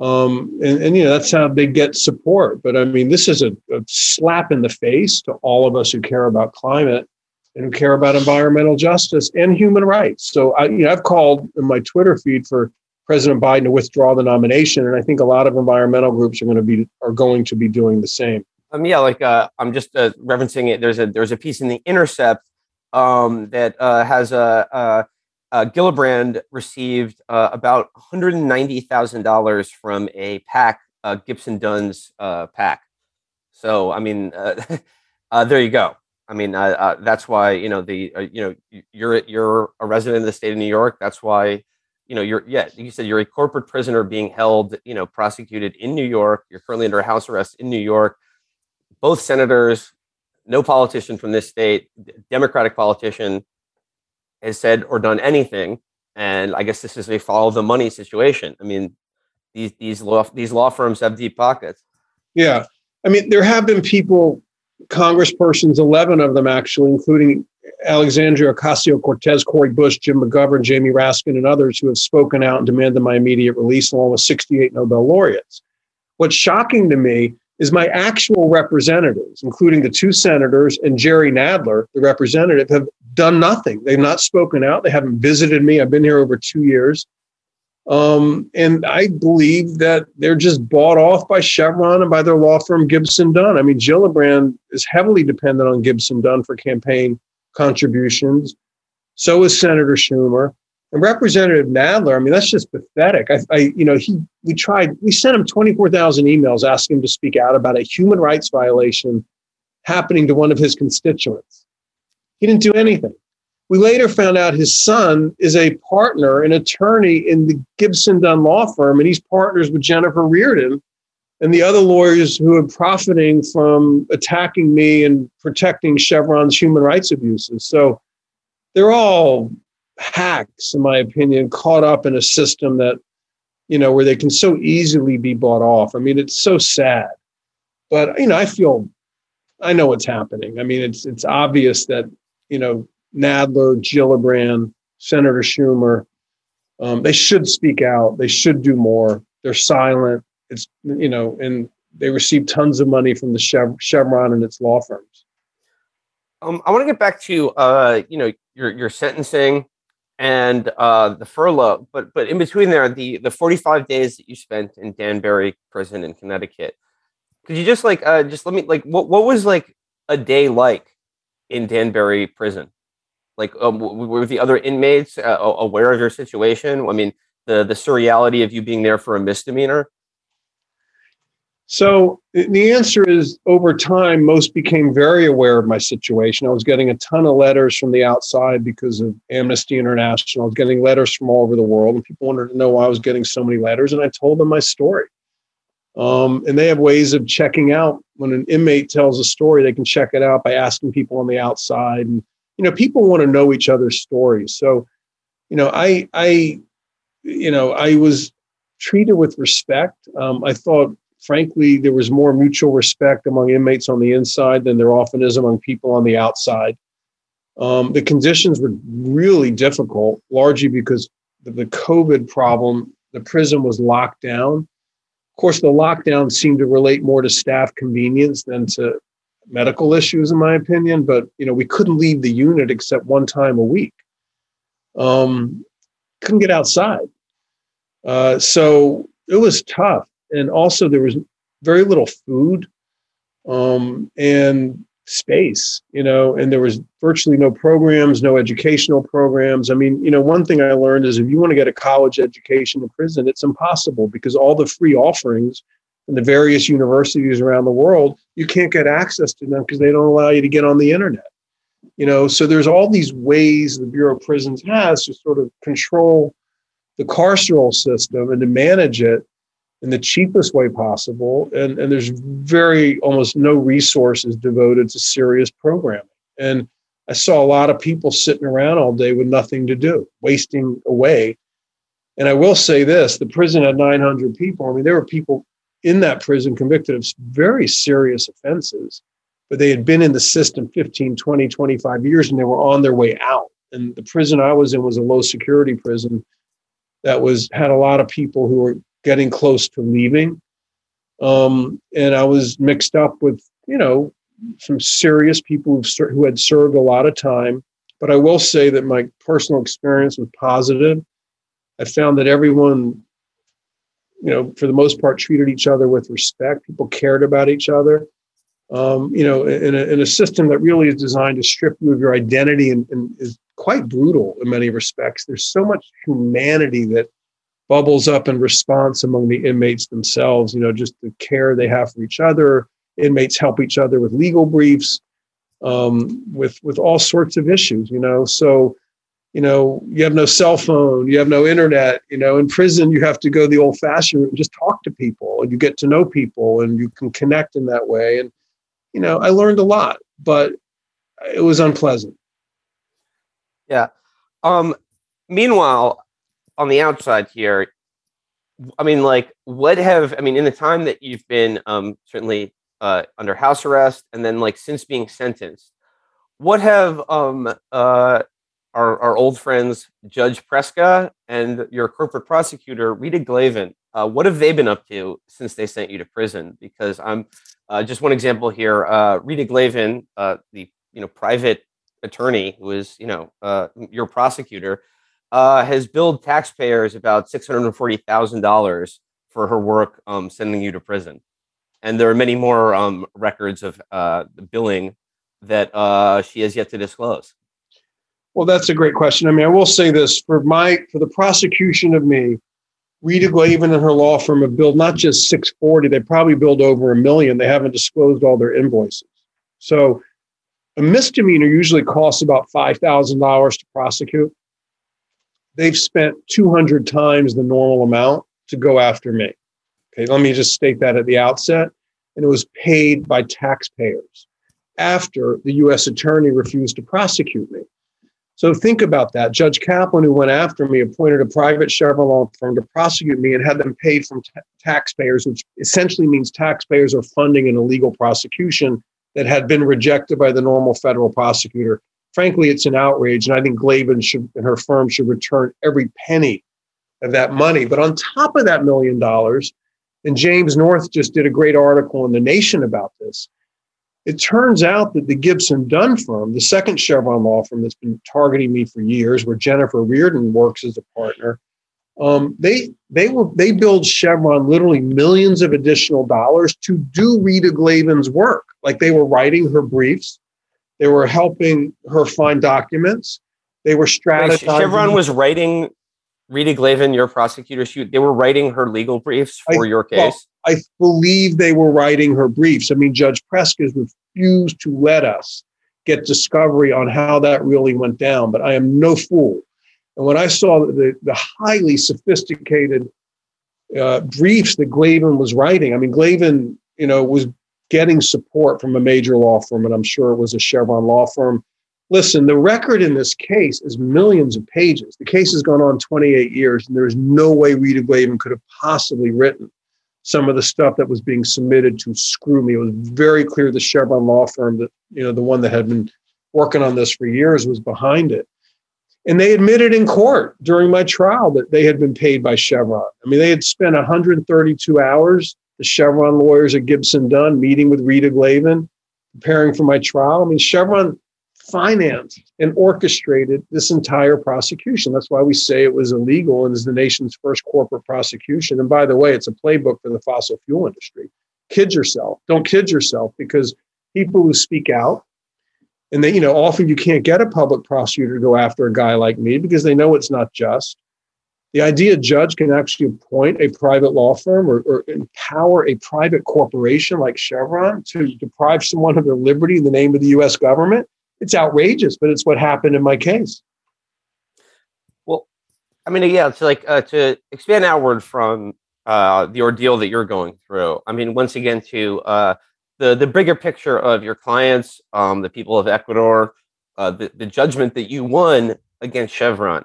Um, and, and, you know, that's how they get support. But I mean, this is a, a slap in the face to all of us who care about climate and who care about environmental justice and human rights. So I, you know, I've called in my Twitter feed for President Biden to withdraw the nomination, and I think a lot of environmental groups are going to be are going to be doing the same. Um, yeah, like uh, I'm just uh, referencing it. There's a there's a piece in the Intercept um, that uh, has a, a, a, Gillibrand received uh, about $190,000 from a PAC, uh, Gibson Dunn's uh, PAC. So, I mean, uh, uh, there you go. I mean, that's why you know the you know you're you're a resident of the state of New York. That's why you know you're yeah you said you're a corporate prisoner being held you know prosecuted in New York. You're currently under house arrest in New York. Both senators no politician from this state, Democratic politician, has said or done anything. And I guess this is a follow the money situation. I mean, these these law these law firms have deep pockets. Yeah, I mean, there have been people, Congresspersons, eleven of them actually, including Alexandria Ocasio Cortez, Cori Bush, Jim McGovern, Jamie Raskin, and others who have spoken out and demanded my immediate release, along with 68 Nobel laureates. What's shocking to me is my actual representatives, including the two senators and Jerry Nadler, the representative, have done nothing. They've not spoken out. They haven't visited me. I've been here over two years. Um, and I believe that they're just bought off by Chevron and by their law firm Gibson Dunn. I mean, Gillibrand is heavily dependent on Gibson Dunn for campaign contributions. So is Senator Schumer. And Representative Nadler, I mean, that's just pathetic. I, I you know, he we tried, we sent him 24,000 emails asking him to speak out about a human rights violation happening to one of his constituents. He didn't do anything. We later found out his son is a partner, an attorney in the Gibson Dunn law firm, and he's partners with Jennifer Rearden and the other lawyers who are profiting from attacking me and protecting Chevron's human rights abuses. So they're all hacks, in my opinion, caught up in a system that, you know, where they can so easily be bought off. I mean, it's so sad. But, you know, I feel I know what's happening. I mean, it's it's obvious that, you know, Nadler, Gillibrand, Senator Schumer, um, they should speak out. They should do more. They're silent. It's you know, and they receive tons of money from the Chevron and its law firms. Um, I want to get back to uh, you know your your sentencing and uh, the furlough. But but in between there, the the 45 days that you spent in Danbury prison in Connecticut, could you just like uh, just let me like what what was like a day like in Danbury prison? Like um, were the other inmates uh, aware of your situation? I mean, the the surreality of you being there for a misdemeanor. So the answer is over time, most became very aware of my situation. I was getting a ton of letters from the outside because of Amnesty International. I was getting letters from all over the world, and people wanted to know why I was getting so many letters. And I told them my story. Um, and they have ways of checking out when an inmate tells a story, they can check it out by asking people on the outside. And, you know, people want to know each other's stories. So, you know, I, I, you know, I was treated with respect. Um, I thought frankly, there was more mutual respect among inmates on the inside than there often is among people on the outside. Um, the conditions were really difficult, largely because of the COVID problem. The prison was locked down. Of course, the lockdown seemed to relate more to staff convenience than to medical issues, in my opinion. But you know, we couldn't leave the unit except one time a week. Um, couldn't get outside, uh, so it was tough and also there was very little food. um, and space, you know, and there was virtually no programs, no educational programs. I mean, you know, one thing I learned is if you want to get a college education in prison, it's impossible because all the free offerings in the various universities around the world, you can't get access to them because they don't allow you to get on the internet. You know, so there's all these ways the Bureau of Prisons has to sort of control the carceral system and to manage it in the cheapest way possible. And, and there's very almost no resources devoted to serious programming. And I saw a lot of people sitting around all day with nothing to do, wasting away. And I will say this the prison had 900 people. I mean, there were people in that prison convicted of very serious offenses, but they had been in the system 15, 20, 25 years and they were on their way out. And the prison I was in was a low security prison that was had a lot of people who were getting close to leaving. Um, and I was mixed up with, you know, some serious people who had served a lot of time. But I will say that my personal experience was positive. I found that everyone, you know, for the most part, treated each other with respect. People cared about each other. Um, you know, in a, in a system that really is designed to strip you of your identity and, and is quite brutal in many respects. There's so much humanity that bubbles up in response among the inmates themselves. You know, just the care they have for each other. Inmates help each other with legal briefs, um, with with all sorts of issues. You know, so you know you have no cell phone, you have no internet. You know, in prison you have to go the old fashioned and just talk to people, and you get to know people, and you can connect in that way. And you know, I learned a lot, but it was unpleasant. Yeah. Um, meanwhile, on the outside here, I mean, like, what have I mean in the time that you've been um, certainly uh, under house arrest, and then like since being sentenced, what have um, uh, our our old friends Judge Preska and your corporate prosecutor Rita Glavin, uh, what have they been up to since they sent you to prison? Because I'm uh, just one example here. Uh, Rita Glavin, uh, the you know private attorney who is you know uh, your prosecutor uh, has billed taxpayers about six hundred and forty thousand dollars for her work um, sending you to prison, and there are many more um, records of uh, billing that uh, she has yet to disclose. Well, that's a great question. I mean, I will say this for my for the prosecution of me, Rita Glavin and her law firm have billed not just 640, they probably billed over a million. They haven't disclosed all their invoices. So a misdemeanor usually costs about $5,000 to prosecute they've spent 200 times the normal amount to go after me. Okay, let me just state that at the outset. And it was paid by taxpayers after the U.S. attorney refused to prosecute me. So think about that. Judge Kaplan, who went after me, appointed a private Chevron law firm to prosecute me and had them paid from t- taxpayers, which essentially means taxpayers are funding an illegal prosecution that had been rejected by the normal federal prosecutor frankly, it's an outrage. And I think Glavin should and her firm should return every penny of that money. But on top of that million dollars, and James North just did a great article in The Nation about this. It turns out that the Gibson Dunn firm, the second Chevron law firm that's been targeting me for years, where Jennifer Rearden works as a partner, um, they they will they billed Chevron literally millions of additional dollars to do Rita Glavin's work. Like they were writing her briefs, they were helping her find documents. They were strategizing. Chevron was writing Rita Glavin, your prosecutor. She, they were writing her legal briefs for I, your case. Well, I believe they were writing her briefs. I mean, Judge Preska refused to let us get discovery on how that really went down. But I am no fool. And when I saw the, the highly sophisticated uh, briefs that Glavin was writing, I mean, Glavin, you know, was getting support from a major law firm, and I'm sure it was a Chevron law firm. Listen, the record in this case is millions of pages. The case has gone on 28 years, and there's no way Rita Glavin could have possibly written some of the stuff that was being submitted to screw me. It was very clear the Chevron law firm that, you know, the one that had been working on this for years was behind it. And they admitted in court during my trial that they had been paid by Chevron. I mean, they had spent 132 hours the Chevron lawyers at Gibson Dunn meeting with Rita Glavin, preparing for my trial. I mean, Chevron financed and orchestrated this entire prosecution. That's why we say it was illegal and is the nation's first corporate prosecution. And by the way, it's a playbook for the fossil fuel industry. kid yourself. Don't kid yourself because people who speak out, and they, you know, often you can't get a public prosecutor to go after a guy like me because they know it's not just. The idea a judge can actually appoint a private law firm or, or empower a private corporation like Chevron to deprive someone of their liberty in the name of the US government, it's outrageous, but it's what happened in my case. Well, I mean, yeah, to like uh, to expand outward from uh, the ordeal that you're going through. I mean, once again, to uh, the the bigger picture of your clients, um, the people of Ecuador, uh, the the judgment that you won against Chevron.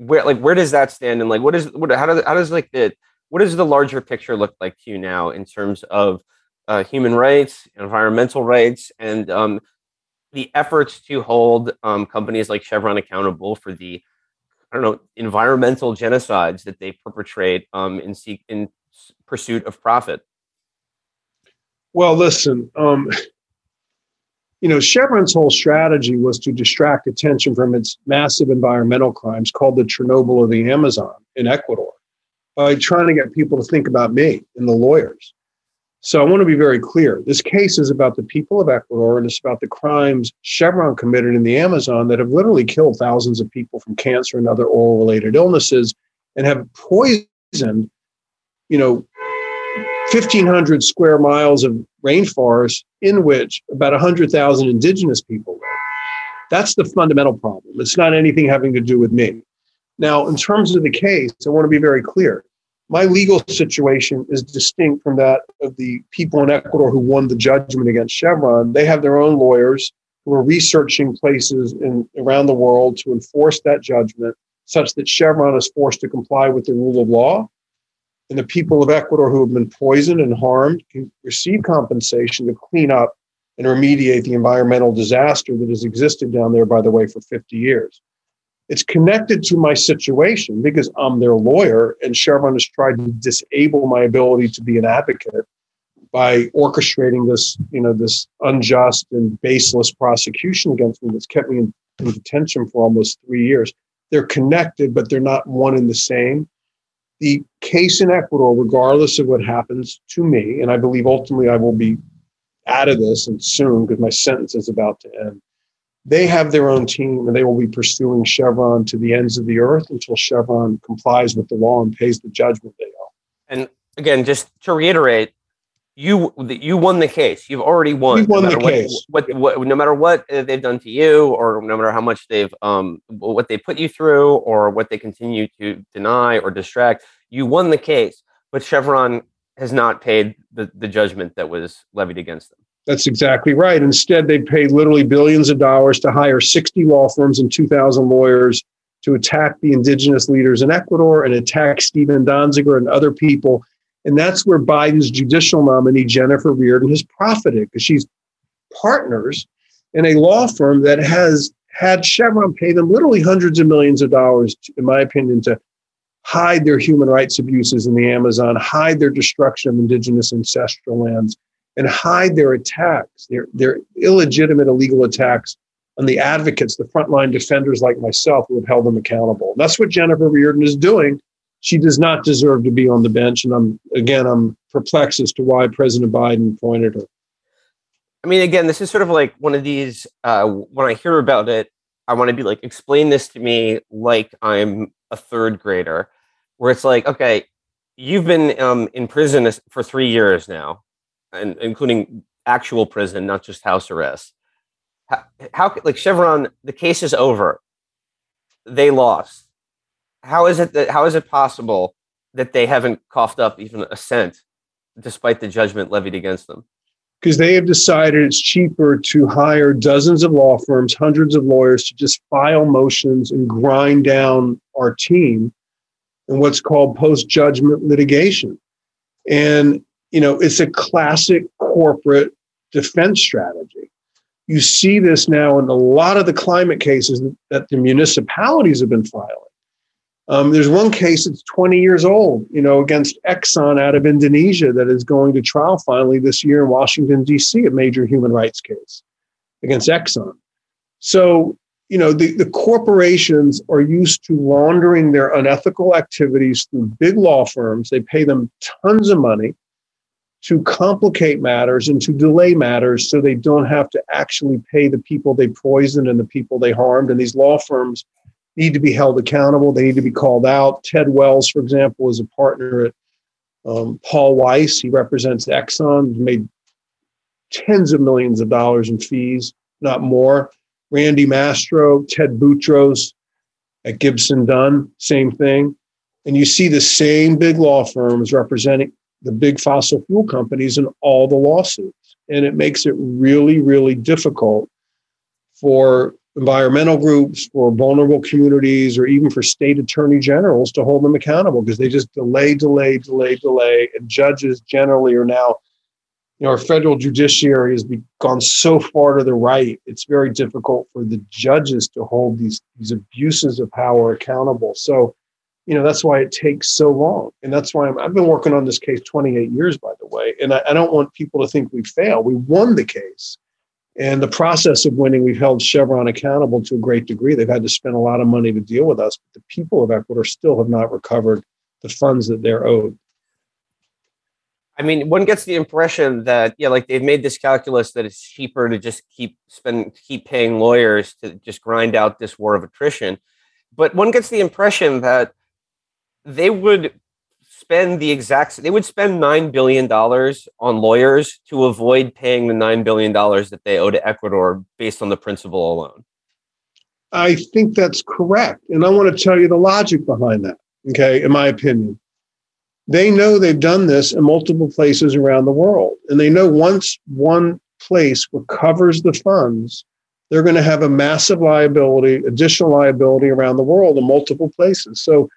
Where like where does that stand, and like what is what how does how does like the what does the larger picture look like to you now in terms of uh, human rights, environmental rights, and um, the efforts to hold um, companies like Chevron accountable for the I don't know environmental genocides that they perpetrate um, in seek in pursuit of profit. Well, listen, um, you know, Chevron's whole strategy was to distract attention from its massive environmental crimes called the Chernobyl of the Amazon in Ecuador by trying to get people to think about me and the lawyers. So I want to be very clear. This case is about the people of Ecuador and it's about the crimes Chevron committed in the Amazon that have literally killed thousands of people from cancer and other oil related illnesses and have poisoned, you know, 1,500 square miles of rainforest in which about 100,000 indigenous people live. That's the fundamental problem. It's not anything having to do with me. Now, in terms of the case, I want to be very clear. My legal situation is distinct from that of the people in Ecuador who won the judgment against Chevron. They have their own lawyers who are researching places in, around the world to enforce that judgment such that Chevron is forced to comply with the rule of law and the people of Ecuador who have been poisoned and harmed can receive compensation to clean up and remediate the environmental disaster that has existed down there, by the way, for 50 years. It's connected to my situation because I'm their lawyer, and Chevron has tried to disable my ability to be an advocate by orchestrating this, you know, this unjust and baseless prosecution against me that's kept me in, in detention for almost three years. They're connected, but they're not one and the same the case in Ecuador, regardless of what happens to me, and I believe ultimately I will be out of this and soon because my sentence is about to end. They have their own team and they will be pursuing Chevron to the ends of the earth until Chevron complies with the law and pays the judgment they owe. And again, just to reiterate, you you won the case. You've already won. We won no the what, case. What, what, no matter what they've done to you, or no matter how much they've um what they put you through, or what they continue to deny or distract, you won the case. But Chevron has not paid the, the judgment that was levied against them. That's exactly right. Instead, they paid literally billions of dollars to hire 60 law firms and 2,000 lawyers to attack the indigenous leaders in Ecuador and attack Steven Donziger and other people and that's where Biden's judicial nominee, Jennifer Rearden, has profited because she's partners in a law firm that has had Chevron pay them literally hundreds of millions of dollars, in my opinion, to hide their human rights abuses in the Amazon, hide their destruction of indigenous ancestral lands, and hide their attacks, their, their illegitimate illegal attacks on the advocates, the frontline defenders like myself who have held them accountable. That's what Jennifer Rearden is doing she does not deserve to be on the bench. And I'm again, I'm perplexed as to why President Biden appointed her. I mean, again, this is sort of like one of these. Uh, when I hear about it, I want to be like, explain this to me like I'm a third grader, where it's like, okay, you've been um, in prison for three years now, and including actual prison, not just house arrest. How, how like Chevron, the case is over. They lost how is it that how is it possible that they haven't coughed up even a cent despite the judgment levied against them? Because they have decided it's cheaper to hire dozens of law firms, hundreds of lawyers to just file motions and grind down our team in what's called post judgment litigation. And, you know, it's a classic corporate defense strategy. You see this now in a lot of the climate cases that the municipalities have been filing um, there's one case that's 20 years old, you know, against Exxon out of Indonesia that is going to trial finally this year in Washington, D.C., a major human rights case against Exxon. So, you know, the, the corporations are used to laundering their unethical activities through big law firms. They pay them tons of money. to complicate matters and to delay matters so they don't have to actually pay the people they poisoned and the people they harmed. And these law firms need to be held accountable. They need to be called out. Ted Wells, for example, is a partner at um, Paul Weiss. He represents Exxon, made tens of millions of dollars in fees, not more. Randy Mastro, Ted Boutrous at Gibson Dunn, same thing. And you see the same big law firms representing the big fossil fuel companies in all the lawsuits. And it makes it really, really difficult for environmental groups, for vulnerable communities, or even for state attorney generals to hold them accountable because they just delay, delay, delay, delay. And judges generally are now, you know, our federal judiciary has gone so far to the right, it's very difficult for the judges to hold these, these abuses of power accountable. So, you know that's why it takes so long and that's why i have been working on this case 28 years by the way and I, I don't want people to think we failed we won the case and the process of winning we've held chevron accountable to a great degree they've had to spend a lot of money to deal with us but the people of ecuador still have not recovered the funds that they're owed I mean, one gets the impression that yeah, like they've made this calculus that it's cheaper to just keep spend keep paying lawyers to just grind out this war of attrition. But one gets the impression that they would spend the exact they would spend nine billion dollars on lawyers to avoid paying the nine billion dollars that they owe to Ecuador based on the principle alone. I think that's correct. And I want to tell you the logic behind that. Okay, in my opinion. They know they've done this in multiple places around the world. And they know once one place recovers the funds, they're going to have a massive liability, additional liability around the world in multiple places. So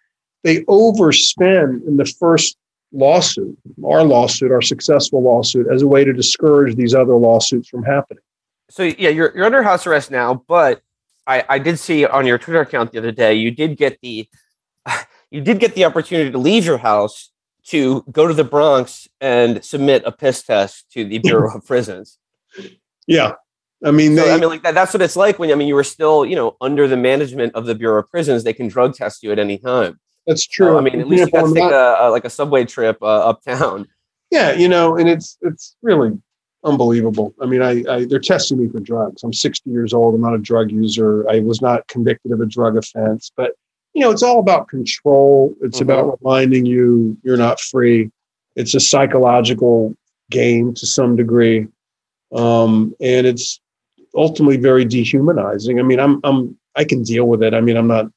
they overspend in the first lawsuit, our lawsuit, our successful lawsuit, as a way to discourage these other lawsuits from happening. So yeah, you're you're under house arrest now, but I, I did see on your Twitter account the other day you did get the you did get the opportunity to leave your house to go to the Bronx and submit a piss test to the Bureau of Prisons. Yeah. I mean, so, I mean, like that, that's what it's like when I mean you were still, you know, under the management of the Bureau of Prisons. They can drug test you at any time. That's true. Uh, I mean, at least you got to take a, like a subway trip uh, uptown. Yeah, you know, and it's it's really unbelievable. I mean, I, I, they're testing me for drugs. I'm 60 years old. I'm not a drug user. I was not convicted of a drug offense, but you know, it's all about control. It's mm-hmm. about reminding you you're not free. It's a psychological game to some degree, um, and it's ultimately very dehumanizing. I mean, I'm I'm I can deal with it. I mean, I'm not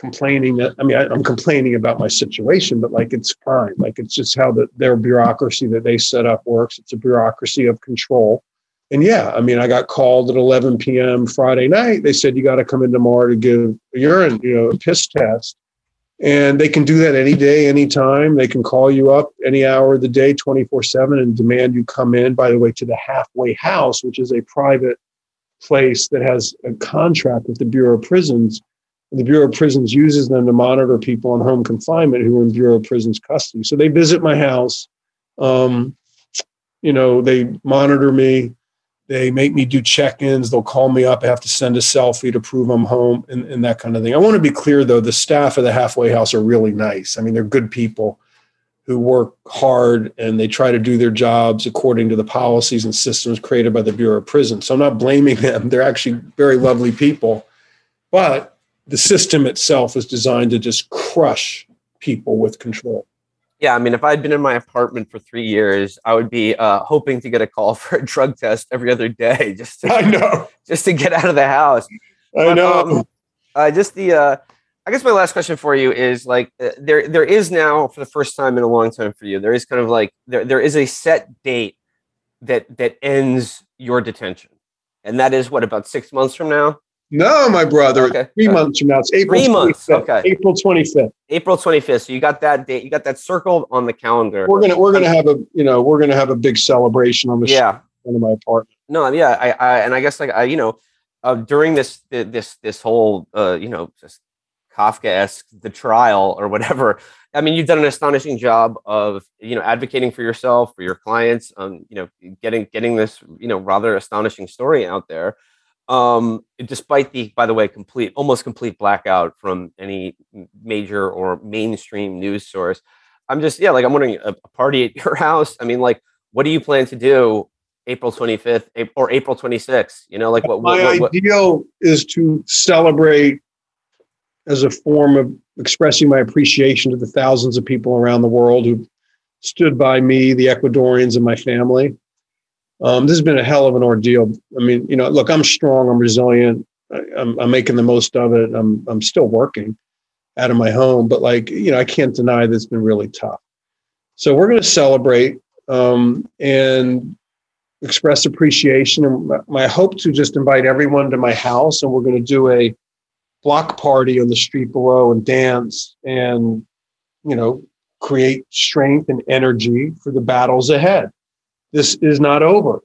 complaining that I mean I, am complaining about my situation, but like it's fine. Like it's just how the, their bureaucracy that they set up works. It's a bureaucracy of control. And yeah, I mean I got called at 11 p.m. Friday night. They said you got to come in tomorrow to give urine, you know, a piss test. And they can do that any day, anytime. They can call you up any hour of the day, 24 7, and demand you come in, by the way, to the halfway house, which is a private place that has a contract with the Bureau of Prisons the Bureau of Prisons uses them to monitor people on home confinement who are in Bureau of Prisons custody. So they visit my house. Um, you know, they monitor me. They make me do check-ins. They'll call me up. I have to send a selfie to prove I'm home and, and that kind of thing. I want to be clear, though. The staff of the halfway house are really nice. I mean, they're good people who work hard and they try to do their jobs according to the policies and systems created by the Bureau of Prisons. So I'm not blaming them. They're actually very lovely people. But the system itself is designed to just crush people with control. Yeah, I mean, if I'd been in my apartment for three years, I would be uh, hoping to get a call for a drug test every other day, just to, I know, just to get out of the house. I but, know. Um, uh, just the, uh, I guess my last question for you is like uh, there, there is now for the first time in a long time for you, there is kind of like there, there is a set date that that ends your detention, and that is what about six months from now. No, my brother. Okay. Three months from now. It's April. Three months. 25th. Okay. April twenty fifth. April twenty fifth. So you got that date. You got that circled on the calendar. We're gonna we're gonna have a you know we're gonna have a big celebration on the yeah in my apartment. No, yeah, I, I and I guess like I you know uh, during this this this whole uh, you know just Kafka esque the trial or whatever. I mean, you've done an astonishing job of you know advocating for yourself for your clients. Um, you know, getting getting this you know rather astonishing story out there um, despite the, by the way, complete, almost complete blackout from any major or mainstream news source. I'm just, yeah, like I'm wondering a, a party at your house. I mean, like, what do you plan to do April 25th or April 26th? You know, like what? My what, what, ideal is to celebrate as a form of expressing my appreciation to the thousands of people around the world who stood by me, the Ecuadorians, and my family. Um, this has been a hell of an ordeal. I mean, you know, look, I'm strong, I'm resilient, I, I'm, I'm making the most of it. I'm, I'm still working out of my home, but like, you know, I can't deny that it's been really tough. So we're going to celebrate um, and express appreciation. And my hope to just invite everyone to my house, and we're going to do a block party on the street below and dance and, you know, create strength and energy for the battles ahead. This is not over.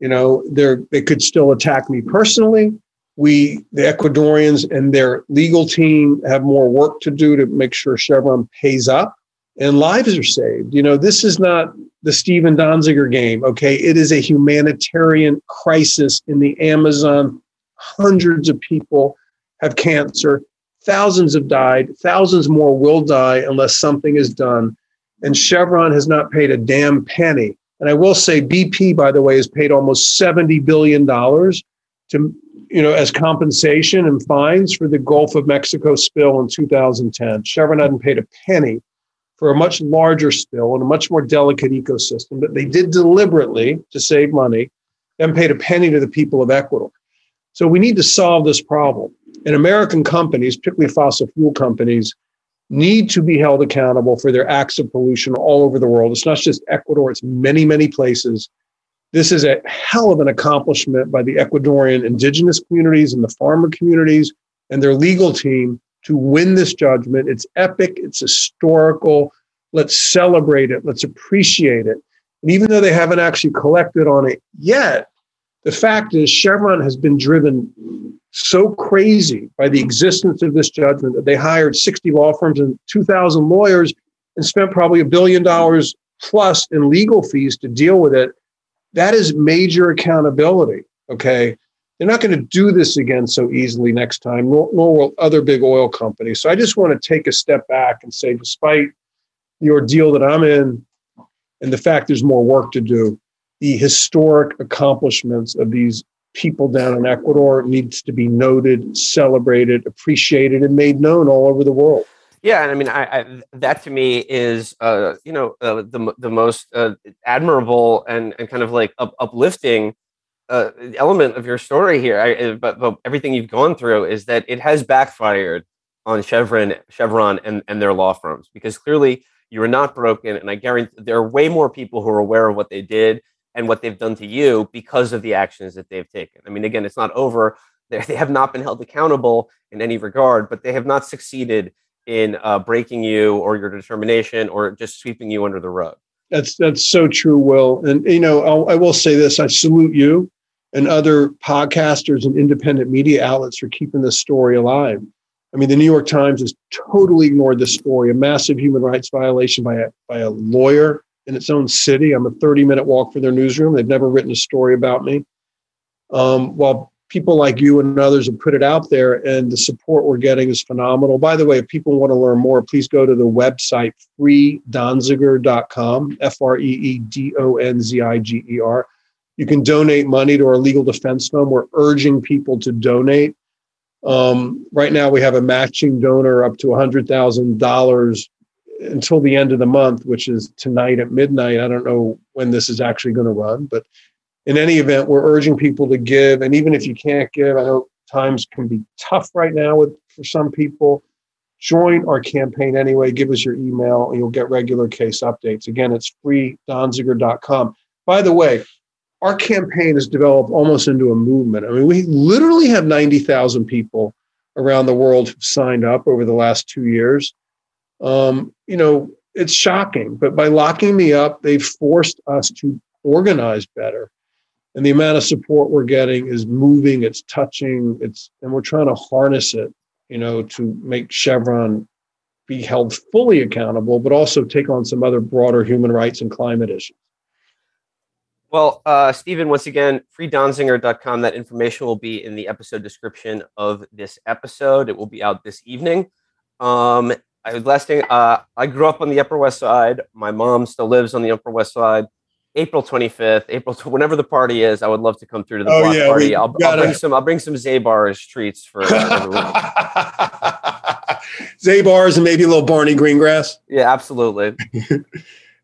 You know, they could still attack me personally. We, the Ecuadorians and their legal team, have more work to do to make sure Chevron pays up and lives are saved. You know, this is not the Steven Donziger game. Okay, it is a humanitarian crisis in the Amazon. Hundreds of people have cancer. Thousands have died. Thousands more will die unless something is done. And Chevron has not paid a damn penny. And I will say BP, by the way, has paid almost $70 billion to, you know, as compensation and fines for the Gulf of Mexico spill in 2010. Chevron hadn't paid a penny for a much larger spill and a much more delicate ecosystem, but they did deliberately to save money and paid a penny to the people of Ecuador. So we need to solve this problem. And American companies, particularly fossil fuel companies, need to be held accountable for their acts of pollution all over the world. It's not just Ecuador, it's many, many places. This is a hell of an accomplishment by the Ecuadorian indigenous communities and the farmer communities and their legal team to win this judgment. It's epic, it's historical. Let's celebrate it, let's appreciate it. And even though they haven't actually collected on it yet, the fact is Chevron has been driven so crazy by the existence of this judgment that they hired 60 law firms and 2,000 lawyers and spent probably a billion dollars plus in legal fees to deal with it. That is major accountability. Okay. They're not going to do this again so easily next time, nor, nor will other big oil companies. So I just want to take a step back and say, despite the ordeal that I'm in and the fact there's more work to do, the historic accomplishments of these people down in Ecuador needs to be noted, celebrated, appreciated, and made known all over the world. Yeah, and I mean, I, I that to me is, uh, you know, uh, the the most uh, admirable and, and kind of like up, uplifting uh, element of your story here. I, uh, but, but everything you've gone through is that it has backfired on Chevron, Chevron, and and their law firms because clearly you are not broken, and I guarantee there are way more people who are aware of what they did and what they've done to you because of the actions that they've taken. I mean, again, it's not over. They, they have not been held accountable in any regard, but they have not succeeded in uh, breaking you or your determination or just sweeping you under the rug. That's that's so true, Will. And you know, I'll, I will say this: I salute you and other podcasters and independent media outlets for keeping this story alive. I mean, the New York Times has totally ignored this story, a massive human rights violation by a by a lawyer in its own city. I'm a 30 minute walk from their newsroom. They've never written a story about me. Um, while people like you and others have put it out there, and the support we're getting is phenomenal. By the way, if people want to learn more, please go to the website freedonziger.com, F R E E D O N Z I G E R. You can donate money to our legal defense fund. We're urging people to donate. Um, right now, we have a matching donor up to $100,000 until the end of the month, which is tonight at midnight. I don't know when this is actually going to run, but in any event, we're urging people to give. And even if you can't give, I know times can be tough right now with for some people. Join our campaign anyway. Give us your email and you'll get regular case updates. Again, it's freedonziger.com. By the way, our campaign has developed almost into a movement. I mean, we literally have 90,000 people around the world signed up over the last two years um, you know, it's shocking. But by locking me up, they've forced us to organize better. And the amount of support we're getting is moving, it's touching, it's and we're trying to harness it, you know, to make Chevron be held fully accountable, but also take on some other broader human rights and climate issues. Well, uh, Steven, once again, freedonziger.com. That information will be in the episode description of this episode. It will be out this evening. Um, I was last thing. Uh, I grew up on the Upper West Side. My mom still lives on the Upper West Side. April 25th, April whenever the party is, I would love to come through to the Oh, block yeah, party. I'll, I'll bring some. I'll bring some Zabar's treats for. for everyone. Zabars and maybe a little Barney Greengrass. yeah, absolutely.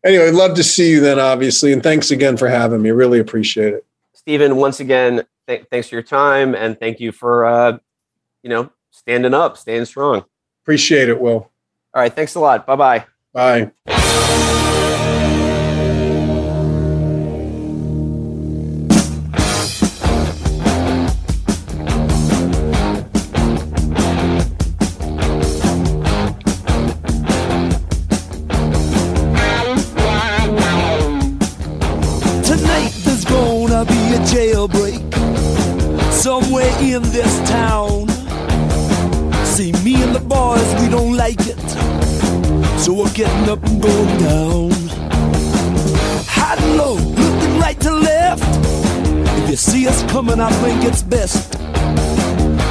Anyway, love to see you then, obviously, and thanks again for having me. Really appreciate it. Steven, once again, th- thanks for your time and thank you for uh, you know standing up, staying strong. Appreciate it, Will. All right, thanks a lot. Bye bye. Coming, I think it's best.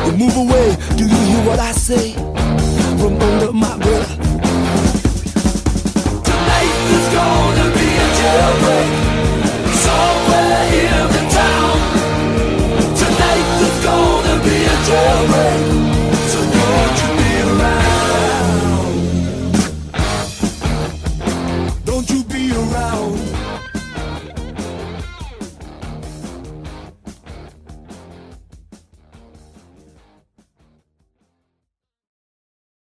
You move away, do you hear what I say? From under my breath. Tonight there's gonna be a jailbreak